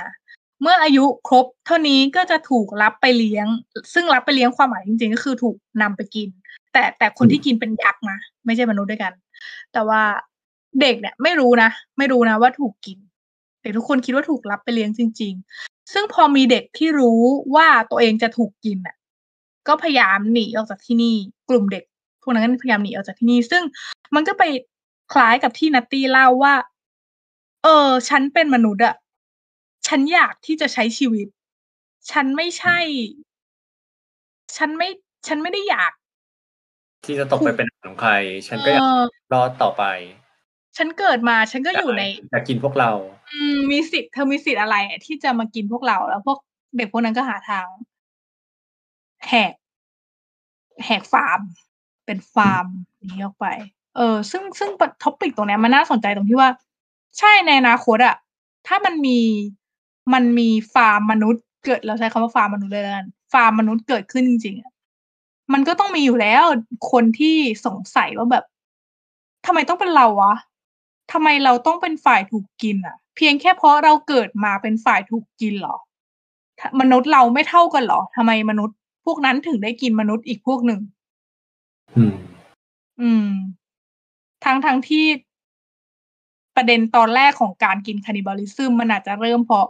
เมื่ออายุครบเท่านี้ก็จะถูกรับไปเลี้ยง ซึ่งรับไปเลี้ยงความหมายจริงๆ ก็คือถูกนำไปกิน แต่แต่คนที่กินเป็นยักษ์นะไม่ใช่มนุษย์ด้วยกัน แต่ว่าเด็กเนี่ยไม่รู้นะไม่รู้นะว่าถูกกินเด็กทุกคนคิดว่าถูกรับไปเลี้ยงจริง ๆ ซึ่งพอมีเด็กที่รู้ว่าตัวเองจะถูกกินอะ ก็พยายามหนีออกจากที่นี่ กลุ่มเด็กพวกนั้นก็พยายามหนีออกจากที่นี่ ซึ่งมันก็ไปคล้ายกับที่นัตตี้เล่าว่า เออ ฉันเป็นมนุษย์อะฉันอยากที่จะใช้ชีวิต ฉันไม่ใช่ ฉันไม่ ฉันไม่ได้อยาก ที่จะตกไปเป็นอาหารของใคร ฉันก็อยากเออรอดต่อไป ฉันเกิดมา ฉันก็อยู่ในอยากกินพวกเรา อืมมีสิทธิ์เธอมีสิทธิ์อะไรอะที่จะมากินพวกเราแล้วพวกเด็กพวกนั้นก็หาทาง แหก แหกฟาร์ม เป็นฟาร์มนี้ออกไป เออ ซึ่งซึ่ง topic ตรงเนี้ยมันน่าสนใจตรงที่ว่า ใช่ในอนาคตอะถ้ามันมีมันมีฟาร์มมนุษย์เกิดเราใช้คำว่าฟาร์มมนุษย์เลยแล้วกันฟาร์มมนุษย์เกิดขึ้นจริงๆอะมันก็ต้องมีอยู่แล้วคนที่สงสัยว่าแบบทำไมต้องเป็นเราวะทำไมเราต้องเป็นฝ่ายถูกกินอะเพียงแค่เพราะเราเกิดมาเป็นฝ่ายถูกกินเหรอ มนุษย์เราไม่เท่ากันเหรอทำไมมนุษย์พวกนั้นถึงได้กินมนุษย์อีกพวกหนึ่งอืม อืม ทั้งทั้งที่ ประเด็นตอนแรกของการกิน cannibalism มันอาจจะเริ่มเพราะ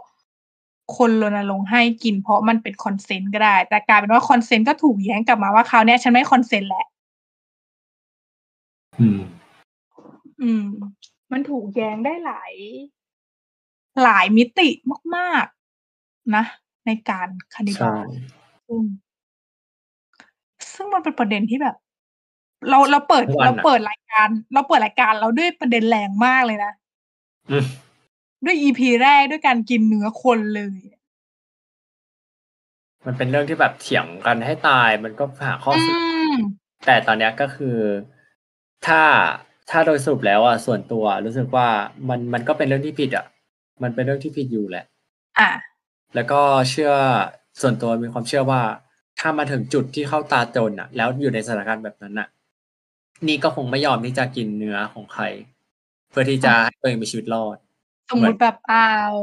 คนรณรงค์ให้กินเพราะมันเป็น consent ก็ได้ แต่กลายเป็นว่า consent ก็ถูกแย้งกลับมาว่าคราวเนี้ยฉันไม่ consentแหละ อืม อืม มันถูกแย้งได้หลาย หลายมิติมาก ๆ นะ ในการคานิบาใช่ลซึ่งซึ่งมันเป็นประเด็นที่แบบ เราเราเปิดทุกวันเราอะเปิดรายการ เราเปิดรายการเราด้วยประเด็นแรงมากเลยนะอืมด้วยอีพีแรกด้วยการกินเนื้อคนเลย มันเป็นเรื่องที่แบบเถียงกันให้ตายมันก็หาข้ออืสรุปมแต่ตอนเนี้ยก็คือถ้าถ้าโดยสรุปแล้วอะส่วนตัว รู้สึกว่ามันมันก็เป็นเรื่องที่ผิดอะ มันเป็นเรื่องที่ผิดอยู่แหละ อะ แล้วก็เชื่อส่วนตัวมีความเชื่อว่าถ้ามาถึงจุดที่เข้าตาจนอะ แล้วอยู่ในสถานการณ์แบบนั้นอะ นี่ก็คงไม่ยอมที่จะกินเนื้อของใคร เพื่อที่จะให้ตัวเองมีชีวิตรอด สมมุติแบบอ้าว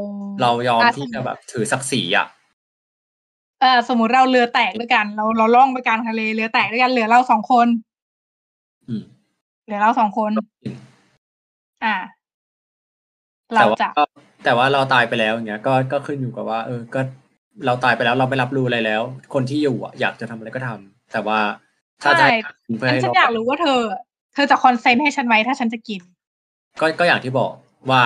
เรายอมอะที่สมจะมุติแบบถือศักดิ์ศรีอะเออสมมติเราเรือแตกด้วยกัน เราเราล่องไปกลางทะเลเรือแตกด้วยกันเหลือเราสองคนอืมเหลือเราสองคน อะเราแต่ว่าจะก็แต่ว่าเราตายไปแล้วอย่างเงี้ย ก็ก็ขึ้นอยู่กับว่า เออ ก็เราตายไปแล้วเราไม่รับรู้อะไรแล้ว คนที่อยู่อะอยากจะทำอะไรก็ทำแต่ว่าถ้าจะ ใช่ให้ทำเพื่อฉันให้ฉันรอยาอกดรู้ว่าเธอ เธอจะคอนเซนต์ให้ฉันไหมถ้าฉันจะกิน ก็ก็อย่างที่บอกว่า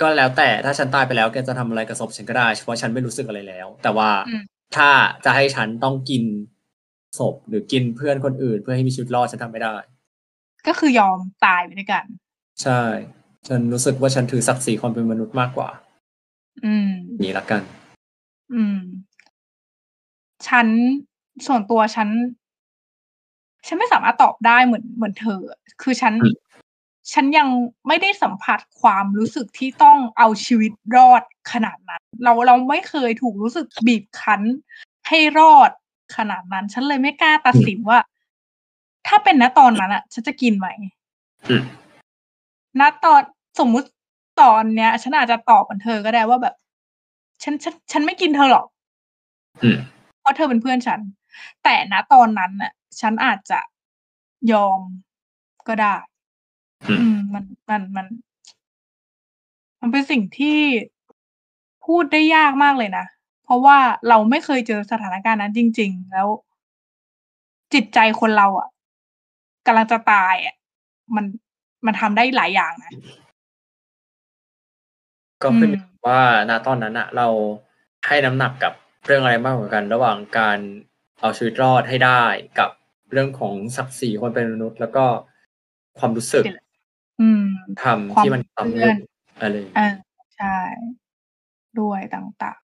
ก็แล้วแต่ถ้าฉันตายไปแล้วแกจะทำอะไรกับศพฉันก็ได้เพราะฉันไม่รู้สึกอะไรแล้ว แต่ว่าอืมถ้าจะให้ฉันต้องกินศพหรือกินเพื่อนคนอื่น เพื่อให้มีชีวิตรอดฉันทำไม่ได้ ก็คือยอมตายไปด้วยกัน ใช่ ฉันรู้สึกว่าฉันถือศักดิ์ศรีความเป็นมนุษย์มากกว่า อืมนี่ละกัน อืม ฉันส่วนตัวฉัน ฉันไม่สามารถตอบได้เหมือนเหมือนเธอ คือฉันอืมฉันยังไม่ได้สัมผัสความรู้สึกที่ต้องเอาชีวิตรอดขนาดนั้น เราเราไม่เคยถูกรู้สึกบีบคั้น ให้รอดขนาดนั้น ฉันเลยไม่กล้าตัดสินว่า ถ้าเป็นณตอนนั้นอะฉันจะกินไหมอืมณตอนสมมุติตอนเนี้ย ฉันอาจจะตอบเหมือนเธอก็ได้ว่าแบบ ฉันฉันฉันไม่กินเธอหรอกอืมเพราะเธอเป็นเพื่อนฉัน แต่ณตอนนั้นน่ะ ฉันอาจจะยอมก็ได้อืมอืม มันมันมัน มันเป็นสิ่งที่พูดได้ยากมากเลยนะ เพราะว่าเราไม่เคยเจอสถานการณ์นั้นจริง ๆ แล้วจจิตใจคนเราอะกำลังจะตายอะมันมันทำได้หลายอย่างนะก็ขึ้นอืมอยู่ว่าณตอนนั้นอะเราให้น้ำหนักกับเรื่องอะไรมากกว่ากัน ระหว่างการเอาชีวิตรอดให้ได้กับ เรื่องของศักดิ์ศรีคนเป็นมนุษย์ แล้วก็ความรู้สึกอืมทำความที่มันทำเพื่อนอะไรอย่างอ่าเงี้ยใช่ ด้วยต่างๆ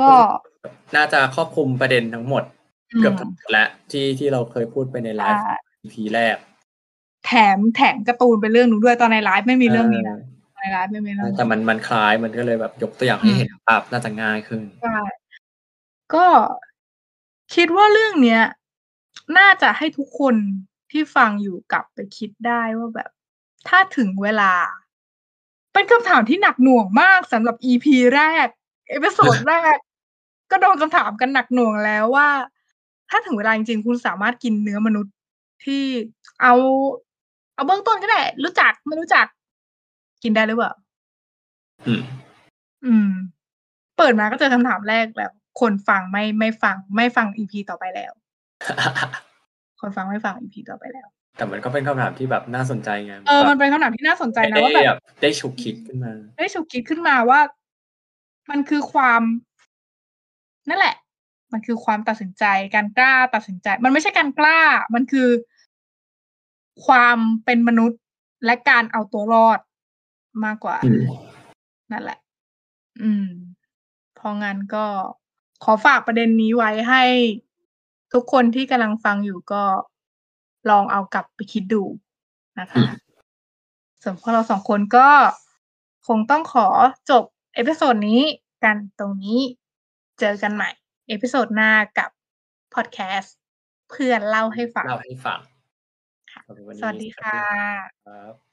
ก็น่าจะครอบคลุมประเด็นทั้งหมดอืมเกือบทั้งหมดและที่ที่เราเคยพูดไปในไลฟ์อ่า EP แรก แถมแถมการ์ตูนเป็นเรื่องหนูด้วยตอนในไลฟ์ไม่มีเรื่องนี้นะในไลฟ์ไม่มีเรื่องนี้แต่มันมันคล้ายมันก็เลยแบบยกตัวอย่างให้เห็นภาพน่าจะง่ายขึ้นใช่ ก็คิดว่าเรื่องเนี้ย น่าจะให้ทุกคนที่ฟังอยู่กลับไปคิดได้ว่าแบบ ถ้าถึงเวลา เป็นคำถามที่หนักหน่วงมากสำหรับ EP แรก episode แรก ก็โดนคำถามกันหนักหน่วงแล้วว่า ถ้าถึงเวลาจริงๆ คุณสามารถกินเนื้อมนุษย์ที่เอา เอาเบื้องต้นก็ได้ รู้จักไม่รู้จัก กินได้หรือเปล่าอืมอืมเปิดมาก็เจอคำถามแรกแล้ว คนฟังไม่ไม่ฟัง ไม่ฟังอีพีต่อไปแล้ว คนฟังไม่ฟังอีพีต่อไปแล้ว แต่มันก็เป็นคำถามที่แบบน่าสนใจไงเออมันเป็นคำถามที่น่าสนใจนะได้ว่าแบบแบบได้ฉุกคิดขึ้นมา ได้ฉุกคิดขึ้นมาว่า มันคือความ นั่นแหละ มันคือความตัดสินใจการกล้าตัดสินใจ มันไม่ใช่การกล้า มันคือ ความเป็นมนุษย์และการเอาตัวรอดมากกว่าอืมนั่นแหละ อืมเพราะงั้นก็ ขอฝากประเด็นนี้ไว้ให้ทุกคนที่กำลังฟังอยู่ก็ลองเอากลับไปคิดดูนะคะอืมส่วนพวกเราสองคนก็คงต้องขอจบ episode นี้กันตรงนี้เจอกันใหม่ episode หน้ากับพอดแคสต์เพื่อนเล่าให้ฟังเล่าให้ฟังค่ะสำหรับวันนี้สวัสดีค่ะครับ